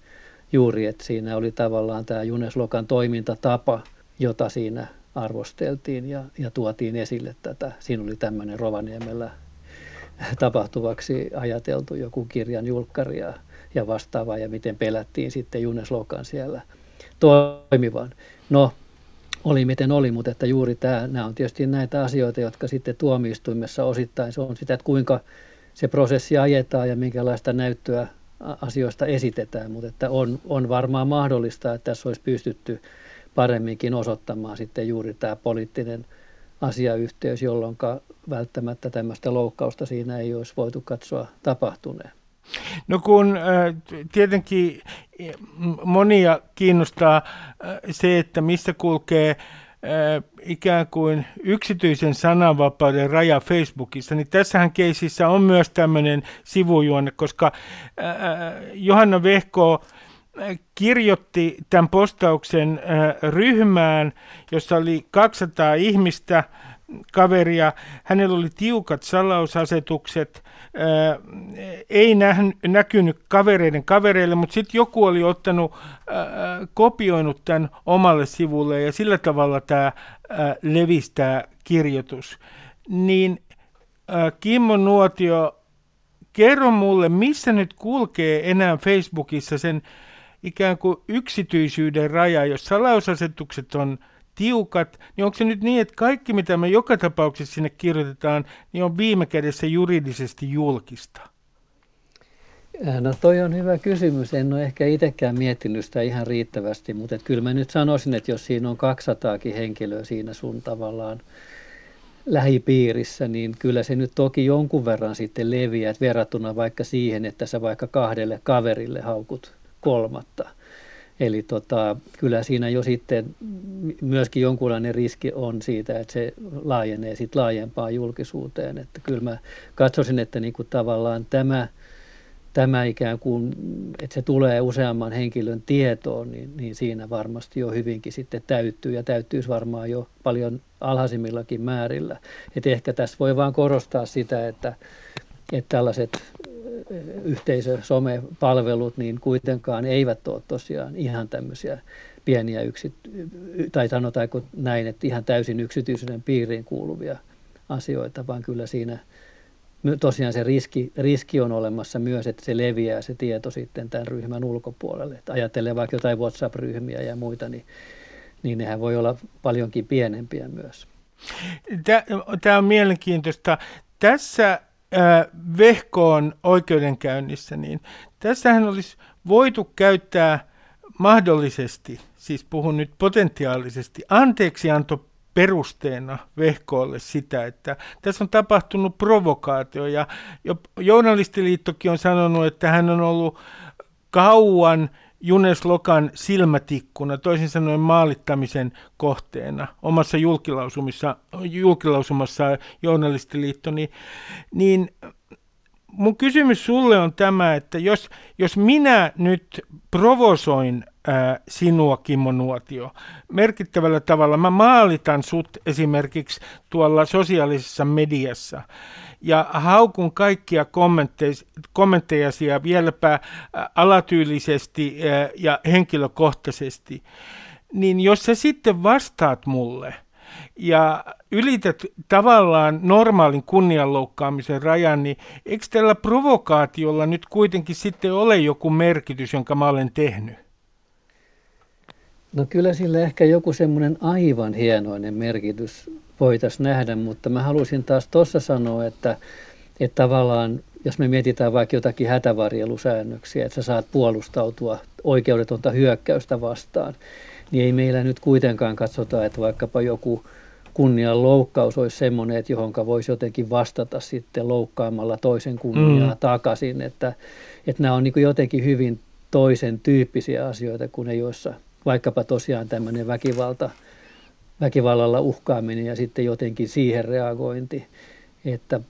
juuri että siinä oli tavallaan tämä Juneslokan toimintatapa, jota siinä arvosteltiin ja, ja tuotiin esille tätä. Siinä oli tämmöinen Rovaniemellä tapahtuvaksi ajateltu joku kirjan julkkari ja, ja vastaava ja miten pelättiin sitten Juneslokan siellä – toimivan. No, oli miten oli, mutta että juuri tämä, nämä on tietysti näitä asioita, jotka sitten tuomioistuimessa osittain se on sitä, että kuinka se prosessi ajetaan ja minkälaista näyttöä asioista esitetään, mutta että on, on varmaan mahdollista, että tässä olisi pystytty paremminkin osoittamaan sitten juuri tämä poliittinen asiayhteys, jolloin välttämättä tämmöistä loukkausta siinä ei olisi voitu katsoa tapahtuneen. No kun äh, tietenkin monia kiinnostaa äh, se, että missä kulkee ikään kuin yksityisen sananvapauden raja Facebookissa, niin tässähän keisissä on myös tämmöinen sivujuonne, koska Johanna Vehko kirjoitti tämän postauksen ryhmään, jossa oli 200 ihmistä, kaveria. Hänellä oli tiukat salausasetukset, ei näkynyt kavereiden kavereille, mutta sitten joku oli ottanut, kopioinut tämän omalle sivulle ja sillä tavalla tämä levistää kirjoitus. Niin Kimmo Nuotio, kerro mulle, missä nyt kulkee enää Facebookissa sen ikään kuin yksityisyyden raja, jos salausasetukset on tiukat, niin onko se nyt niin, että kaikki mitä me joka tapauksessa sinne kirjoitetaan, niin on viime kädessä juridisesti julkista? Äh, no toi on hyvä kysymys. En ole ehkä itsekään miettinyt sitä ihan riittävästi, mutta et kyllä mä nyt sanoisin, että jos siinä on 200 henkilöä siinä sun tavallaan lähipiirissä, niin kyllä se nyt toki jonkun verran sitten leviää, verrattuna vaikka siihen, että sä vaikka kahdelle kaverille haukut kolmatta – Eli tota, kyllä siinä jo sitten myöskin jonkunlainen riski on siitä, että se laajenee sitten laajempaan julkisuuteen. Että kyllä mä katsoisin, että niin kuin tavallaan tämä, tämä ikään kuin, että se tulee useamman henkilön tietoon, niin, niin siinä varmasti jo hyvinkin sitten täyttyy ja täyttyisi varmaan jo paljon alhaisimmillakin määrillä. Et ehkä tässä voi vaan korostaa sitä, että, että tällaiset yhteisö, somepalvelut, niin kuitenkaan eivät ole tosiaan ihan tämmöisiä pieniä yksi, tai sanotaanko näin, että ihan täysin yksityisyyden piiriin kuuluvia asioita, vaan kyllä siinä tosiaan se riski, riski on olemassa myös, että se leviää se tieto sitten tämän ryhmän ulkopuolelle. Että ajattelee vaikka jotain WhatsApp-ryhmiä ja muita, niin, niin nehän voi olla paljonkin pienempiä myös. Tämä on mielenkiintoista. Tässä äh, vehkoon oikeudenkäynnissä, niin tässähän olisi voitu käyttää mahdollisesti, siis puhun nyt potentiaalisesti, anteeksianto perusteena vehkoolle sitä, että tässä on tapahtunut provokaatio ja journalistiliittokin on sanonut, että hän on ollut kauan Junes Lokan silmätikkuna, toisin sanoen maalittamisen kohteena omassa julkilausumassa journalistiliitto, niin, niin mun kysymys sulle on tämä, että jos, jos minä nyt provosoin sinua, Kimmo Nuotio, merkittävällä tavalla, mä maalitan sut esimerkiksi tuolla sosiaalisessa mediassa, ja haukun kaikkia kommenttejasi ja vieläpä alatyylisesti ja henkilökohtaisesti, niin jos sä sitten vastaat mulle, ja ylität tavallaan normaalin kunnianloukkaamisen rajan, niin eikö tällä provokaatiolla nyt kuitenkin sitten ole joku merkitys, jonka mä olen tehnyt? No kyllä sillä ehkä joku semmoinen aivan hienoinen merkitys voitaisiin nähdä, mutta mä halusin taas tuossa sanoa, että, että tavallaan jos me mietitään vaikka jotakin hätävarjelusäännöksiä, että sä saat puolustautua oikeudetonta hyökkäystä vastaan, niin ei meillä nyt kuitenkaan katsota, että vaikkapa joku kunnian loukkaus olisi semmoinen, että johonka voisi jotenkin vastata sitten loukkaamalla toisen kunniaa mm. takaisin, että, että nämä on niin jotenkin hyvin toisen tyyppisiä asioita kuin ne, joissa vaikkapa tosiaan tämmöinen väkivalta, väkivallalla uhkaaminen ja sitten jotenkin siihen reagointi. Että,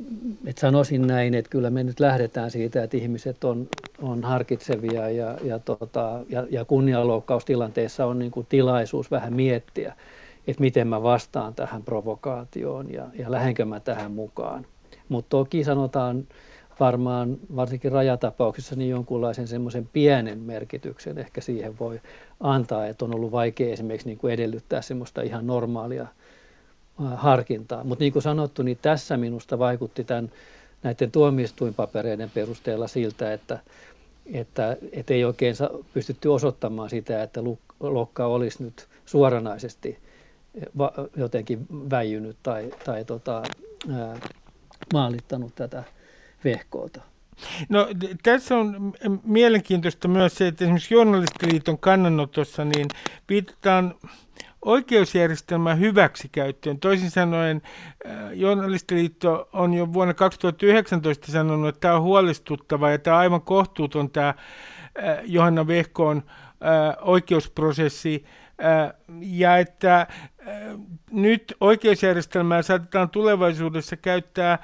että sanoisin näin, että kyllä me nyt lähdetään siitä, että ihmiset on, on harkitsevia ja, ja, tota, ja, ja kunnianloukkaustilanteessa on niin kuin tilaisuus vähän miettiä, että miten mä vastaan tähän provokaatioon ja, ja lähdenkö mä tähän mukaan. Mutta toki sanotaan varmaan varsinkin rajatapauksissa niin jonkunlaisen semmoisen pienen merkityksen ehkä siihen voi antaa, että on ollut vaikea esimerkiksi niin kuin edellyttää semmoista ihan normaalia harkintaa. Mutta niin kuin sanottu, niin tässä minusta vaikutti tämän, näiden tuomioistuinpapereiden perusteella siltä, että, että, että ei oikein pystytty osoittamaan sitä, että Lokka olisi nyt suoranaisesti jotenkin väijynyt tai, tai tota, maalittanut tätä vehkoota. No tässä on mielenkiintoista myös se, että esimerkiksi Journalistiliiton kannanotossa niin viitataan oikeusjärjestelmän hyväksikäyttöön. Toisin sanoen Journalistiliitto on jo vuonna 2019 sanonut, että tämä on huolestuttava ja tämä on aivan kohtuuton tämä Johanna Vehkoon oikeusprosessi ja että nyt oikeusjärjestelmää saatetaan tulevaisuudessa käyttää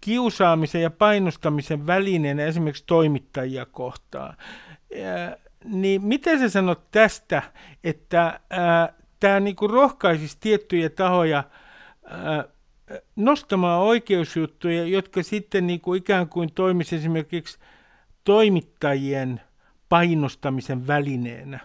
kiusaamisen ja painostamisen välineenä esimerkiksi toimittajia kohtaan. Niin miten sä sanot tästä, että tämä niinku rohkaisisi tiettyjä tahoja ää, nostamaan oikeusjuttuja, jotka sitten niinku ikään kuin toimisi esimerkiksi toimittajien painostamisen välineenä?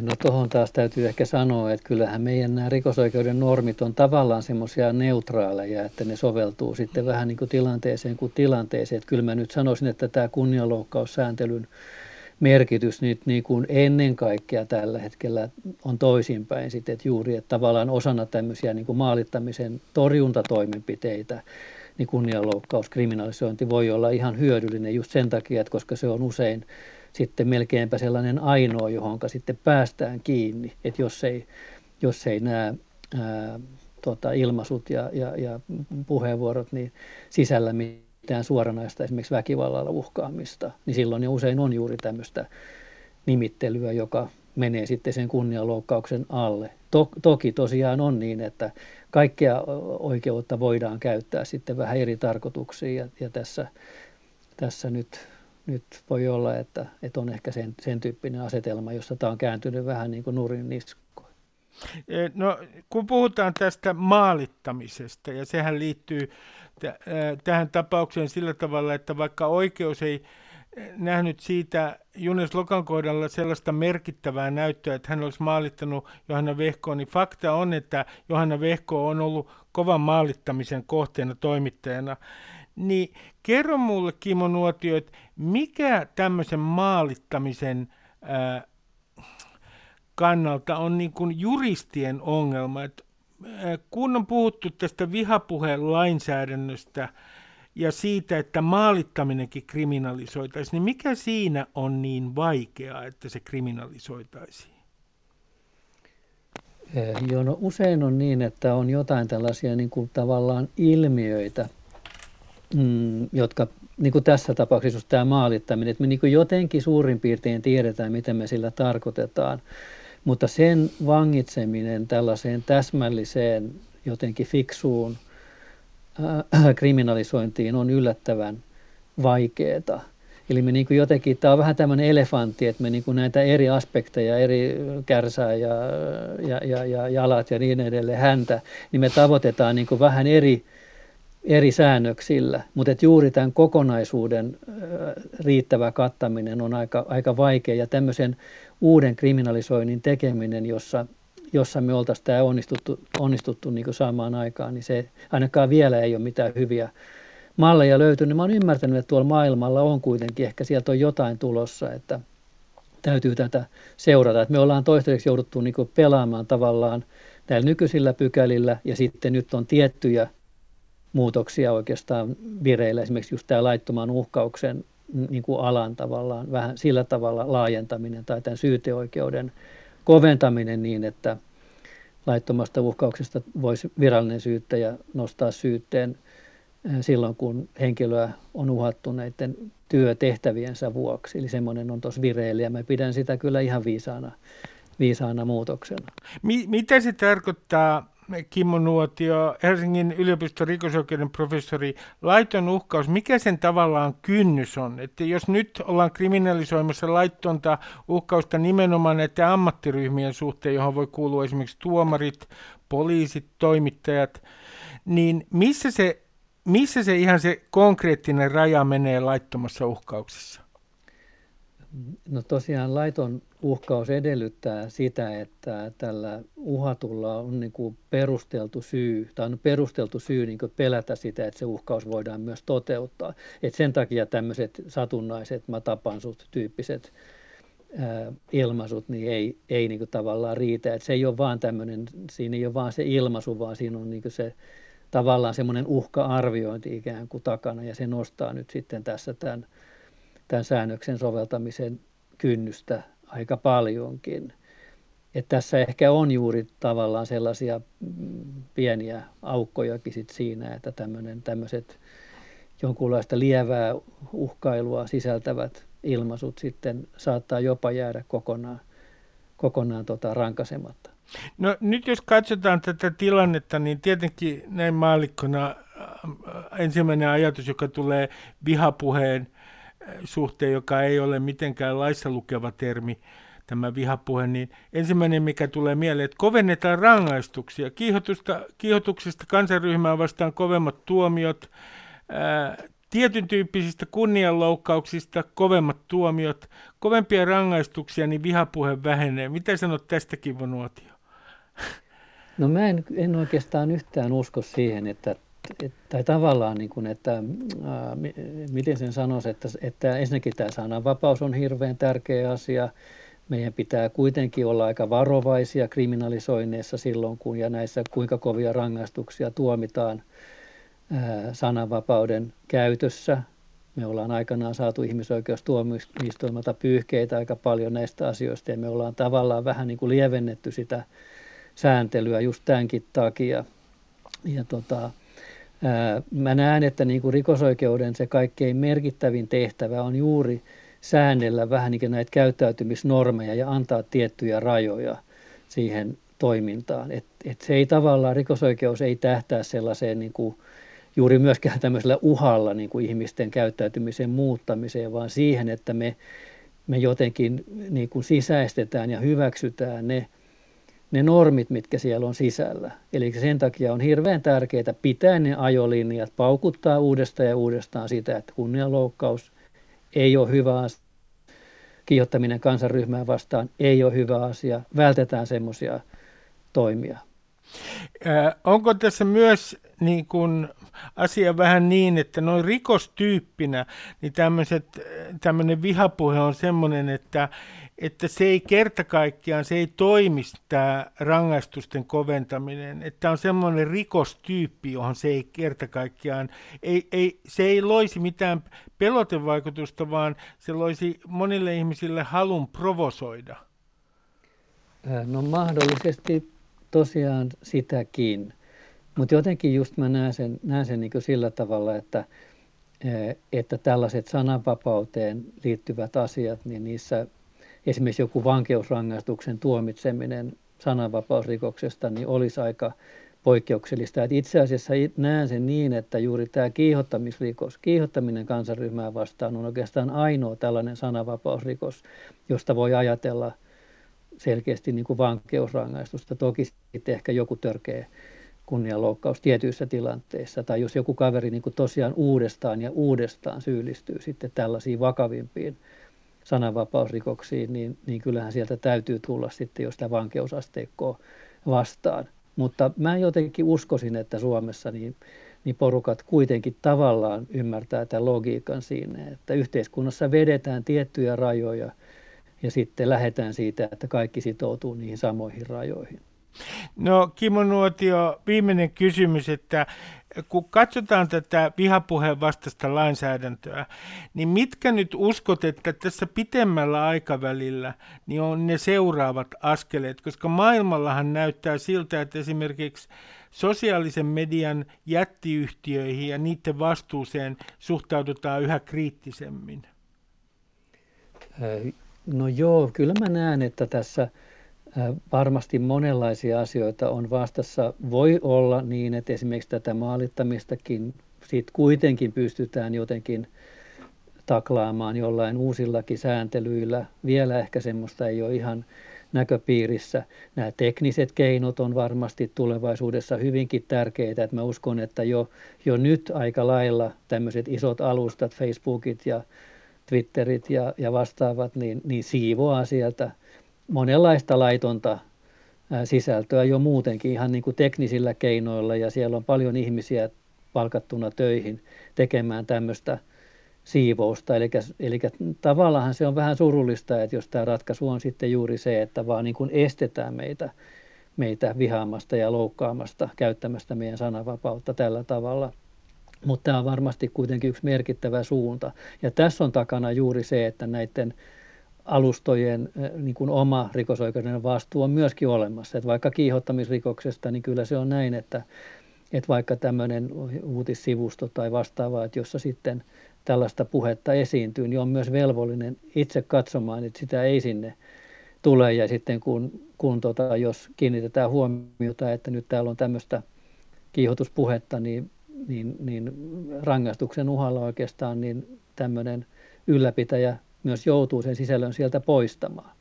No tuohon taas täytyy ehkä sanoa, että kyllähän meidän nämä rikosoikeuden normit on tavallaan semmoisia neutraaleja, että ne soveltuu sitten vähän niin kuin tilanteeseen kuin tilanteeseen. Että kyllä mä nyt sanoisin, että tämä kunnianloukkaussääntelyn merkitys nyt niin kuin ennen kaikkea tällä hetkellä on toisinpäin sitten, että juuri, että tavallaan osana tämmöisiä niin kuin maalittamisen torjuntatoimenpiteitä, niin kunnianloukkaus, kriminalisointi voi olla ihan hyödyllinen just sen takia, että koska se on usein sitten melkeinpä sellainen ainoa, johon sitten päästään kiinni, että jos ei, jos ei nämä ää, tota, ilmaisut ja, ja, ja puheenvuorot niin sisällä mitään suoranaista esimerkiksi väkivallalla uhkaamista, niin silloin ne usein on juuri tämmöistä nimittelyä, joka menee sitten sen kunnianloukkauksen alle. To, toki tosiaan on niin, että kaikkea oikeutta voidaan käyttää sitten vähän eri tarkoituksiin ja, ja tässä, tässä nyt nyt voi olla, että, että on ehkä sen, sen tyyppinen asetelma, jossa tämä on kääntynyt vähän niin kuin nurin niskoon. E, no, kun puhutaan tästä maalittamisesta, ja sehän liittyy tähän tapaukseen sillä tavalla, että vaikka oikeus ei nähnyt siitä Junes Lokan kohdalla sellaista merkittävää näyttöä, että hän olisi maalittanut Johanna Vehkoa, niin fakta on, että Johanna Vehko on ollut kovan maalittamisen kohteena toimittajana. Niin kerro mulle Kimo Nuotio, että mikä tämmöisen maalittamisen ää, kannalta on niin kuin juristien ongelma, että ää, kun on puhuttu tästä vihapuheen lainsäädännöstä ja siitä, että maalittaminenkin kriminalisoitaisiin, niin mikä siinä on niin vaikeaa, että se kriminalisoitaisiin? Joo, no usein on niin, että on jotain tällaisia niin kuin tavallaan ilmiöitä, mm, jotka niin kuin tässä tapauksessa just tämä maalittaminen, että me niin kuin jotenkin suurin piirtein tiedetään, mitä me sillä tarkoitetaan, mutta sen vangitseminen tällaiseen täsmälliseen, jotenkin fiksuun äh, kriminalisointiin on yllättävän vaikeaa. Eli me niin kuin jotenkin, tämä on vähän tämmöinen elefantti, että me niin kuin näitä eri aspekteja, eri kärsää ja, ja, ja, ja jalat ja niin edelleen, häntä, niin me tavoitetaan niin kuin vähän eri eri säännöksillä, mutta että juuri tämän kokonaisuuden riittävä kattaminen on aika, aika vaikea ja tämmöisen uuden kriminalisoinnin tekeminen, jossa, jossa me oltaisiin tämä onnistuttu, onnistuttu niin saamaan aikaan, niin se ainakaan vielä ei ole mitään hyviä malleja löytynyt. Mä oon ymmärtänyt, että tuolla maailmalla on kuitenkin, ehkä sieltä on jotain tulossa, että täytyy tätä seurata. Että me ollaan toistaiseksi jouduttu niin pelaamaan tavallaan näillä nykyisillä pykälillä ja sitten nyt on tiettyjä muutoksia oikeastaan vireillä, esimerkiksi just tämä laittoman uhkauksen niin kuin alan tavallaan vähän sillä tavalla laajentaminen tai tämän syyteoikeuden koventaminen niin, että laittomasta uhkauksesta voisi virallinen syyttäjä nostaa syytteen eh, silloin, kun henkilöä on uhattu näiden työtehtäviensä vuoksi. Eli semmoinen on tuossa vireillä ja mä pidän sitä kyllä ihan viisaana, viisaana muutoksena. mitä se tarkoittaa Kimmo Nuotio, Helsingin yliopiston rikosoikeuden professori, laiton uhkaus, mikä sen tavallaan kynnys on? Että jos nyt ollaan kriminalisoimassa laittonta uhkausta nimenomaan näiden ammattiryhmien suhteen, johon voi kuulua esimerkiksi tuomarit, poliisit, toimittajat, niin missä se, missä se ihan se konkreettinen raja menee laittomassa uhkauksessa? No tosiaan laiton uhkaus edellyttää sitä, että tällä uhatulla on niin kuin perusteltu syy, tai on perusteltu syy niin kuin pelätä sitä, että se uhkaus voidaan myös toteuttaa. Et sen takia tämmöiset satunnaiset, mä tapan sut tyyppiset ää, ilmaisut, niin ei, ei niin kuin tavallaan riitä. Et se ei ole vaan tämmöinen, siinä ei ole vaan se ilmaisu, vaan siinä on niin kuin se tavallaan semmoinen uhka-arviointi ikään kuin takana, ja se nostaa nyt sitten tässä tämän, tämän säännöksen soveltamisen kynnystä aika paljonkin. Että tässä ehkä on juuri tavallaan sellaisia mm, pieniä aukkojakin sit siinä, että tämmöiset jonkunlaista lievää uhkailua sisältävät ilmaisut sitten saattaa jopa jäädä kokonaan, kokonaan tota rankasematta. No nyt jos katsotaan tätä tilannetta, niin tietenkin näin maallikkona äh, ensimmäinen ajatus, joka tulee vihapuheen suhteen, joka ei ole mitenkään laissa lukeva termi, tämä vihapuhe, niin ensimmäinen, mikä tulee mieleen, että kovennetaan rangaistuksia. Kiihotusta, kiihotuksesta kansanryhmää vastaan kovemmat tuomiot, ää, tietyn tyyppisistä kunnianloukkauksista kovemmat tuomiot, kovempia rangaistuksia, niin vihapuhe vähenee. Mitä sanot tästäkin, Vonuotio? No mä en, en oikeastaan yhtään usko siihen, että tai tavallaan, niin kuin, että ää, miten sen sanoisi, että, että ensinnäkin tämä sananvapaus on hirveän tärkeä asia. Meidän pitää kuitenkin olla aika varovaisia kriminalisoinneissa silloin, kun ja näissä kuinka kovia rangaistuksia tuomitaan ää, sananvapauden käytössä. Me ollaan aikanaan saatu ihmisoikeustuomioistuimelta pyyhkeitä aika paljon näistä asioista ja me ollaan tavallaan vähän niin kuin lievennetty sitä sääntelyä just tämänkin takia. Ja tota, Mä näen, että niin kuin rikosoikeuden se kaikkein merkittävin tehtävä on juuri säännellä vähän niin kuin näitä käyttäytymisnormeja ja antaa tiettyjä rajoja siihen toimintaan. Et, et se ei tavallaan, rikosoikeus ei tähtää sellaiseen niin kuin, juuri myöskään tämmöisellä uhalla niin kuin ihmisten käyttäytymisen muuttamiseen, vaan siihen, että me, me jotenkin niin kuin sisäistetään ja hyväksytään ne ne normit, mitkä siellä on sisällä. Eli sen takia on hirveän tärkeää pitää ne ajolinjat, paukuttaa uudestaan ja uudestaan sitä, että kunnianloukkaus ei ole hyvä asia, kiihottaminen kansanryhmää vastaan ei ole hyvä asia, vältetään semmoisia toimia. Äh, onko tässä myös niin kun, asia vähän niin, että noin rikostyyppinä, niin tämmöinen vihapuhe on semmoinen, että että se ei kerta kaikkiaan, se ei toimisi tämä rangaistusten koventaminen, että on semmoinen rikostyyppi, johon se ei kerta kaikkiaan, ei, ei, se ei loisi mitään pelotevaikutusta, vaan se loisi monille ihmisille halun provosoida. No mahdollisesti tosiaan sitäkin, mutta jotenkin just mä näen sen, näen sen niin sillä tavalla, että, että tällaiset sananvapauteen liittyvät asiat, niin niissä esimerkiksi joku vankeusrangaistuksen tuomitseminen sananvapausrikoksesta niin olisi aika poikkeuksellista. Että itse asiassa näen sen niin, että juuri tämä kiihottamisrikos, kiihottaminen kansanryhmää vastaan on oikeastaan ainoa tällainen sananvapausrikos, josta voi ajatella selkeästi niin kuin vankeusrangaistusta. Toki sitten ehkä joku törkeä kunnianloukkaus tietyissä tilanteissa, tai jos joku kaveri niin kuin tosiaan uudestaan ja uudestaan syyllistyy sitten tällaisiin vakavimpiin sananvapausrikoksiin, niin, niin kyllähän sieltä täytyy tulla sitten jo sitä vankeusasteikkoa vastaan. Mutta mä jotenkin uskoisin, että Suomessa niin, niin porukat kuitenkin tavallaan ymmärtää tämän logiikan siinä, että yhteiskunnassa vedetään tiettyjä rajoja ja sitten lähdetään siitä, että kaikki sitoutuu niihin samoihin rajoihin. No Kimo Nuotio, viimeinen kysymys, että kun katsotaan tätä vihapuheen vastaista lainsäädäntöä, niin mitkä nyt uskot, että tässä pitemmällä aikavälillä niin on ne seuraavat askeleet, koska maailmallahan näyttää siltä, että esimerkiksi sosiaalisen median jättiyhtiöihin ja niiden vastuuseen suhtaudutaan yhä kriittisemmin. No joo, kyllä mä näen, että tässä – Varmasti monenlaisia asioita on vastassa. Voi olla niin, että esimerkiksi tätä maalittamistakin sit kuitenkin pystytään jotenkin taklaamaan jollain uusillakin sääntelyillä. Vielä ehkä semmoista ei ole ihan näköpiirissä. Nämä tekniset keinot on varmasti tulevaisuudessa hyvinkin tärkeitä. Että mä uskon, että jo, jo nyt aika lailla tämmöiset isot alustat, Facebookit ja Twitterit ja, ja vastaavat, niin, niin siivoaa sieltä – monenlaista laitonta sisältöä jo muutenkin ihan niin kuin teknisillä keinoilla ja siellä on paljon ihmisiä palkattuna töihin tekemään tämmöistä siivousta. Eli, eli tavallaan se on vähän surullista, että jos tämä ratkaisu on sitten juuri se, että vaan niin kuin estetään meitä, meitä vihaamasta ja loukkaamasta, käyttämästä meidän sananvapautta tällä tavalla. Mutta tämä on varmasti kuitenkin yksi merkittävä suunta. Ja tässä on takana juuri se, että näiden alustojen eh, niin kuin oma rikosoikeudellinen vastuu on myöskin olemassa. Että vaikka kiihottamisrikoksesta, niin kyllä se on näin, että, että vaikka tämmöinen uutissivusto tai vastaava, että jossa sitten tällaista puhetta esiintyy, niin on myös velvollinen itse katsomaan, että sitä ei sinne tule. Ja sitten kun, kun tota, jos kiinnitetään huomiota, että nyt täällä on tämmöistä kiihotuspuhetta, niin, niin, niin rangaistuksen uhalla oikeastaan niin tämmöinen ylläpitäjä myös joutuu sen sisällön sieltä poistamaan.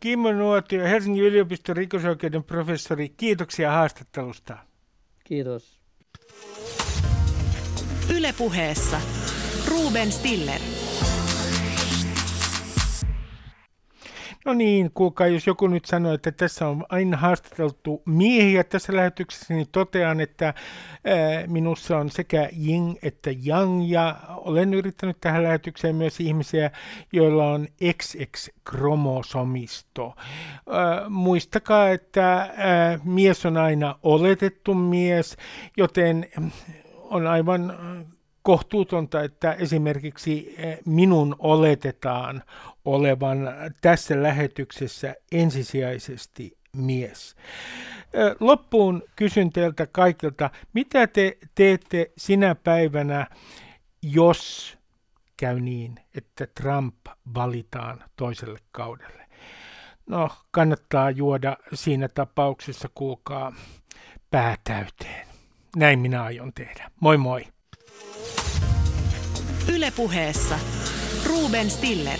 Kimmo Nuotio, Helsingin yliopiston rikosoikeuden professori, kiitoksia haastattelusta. Kiitos. Ylepuheessa Ruben Stiller. No niin, kuulkaa, jos joku nyt sanoo, että tässä on aina haastateltu miehiä tässä lähetyksessä, niin totean, että minussa on sekä Ying että yang, ja olen yrittänyt tähän lähetykseen myös ihmisiä, joilla on XX-kromosomisto. Muistakaa, että mies on aina oletettu mies, joten on aivan kohtuutonta, että esimerkiksi minun oletetaan olevan tässä lähetyksessä ensisijaisesti mies. Loppuun kysyn teiltä kaikilta, mitä te teette sinä päivänä, jos käy niin, että Trump valitaan toiselle kaudelle? No, kannattaa juoda siinä tapauksessa, kuulkaa, päätäyteen. Näin minä aion tehdä. Moi moi! Ylepuheessa Ruben Stiller.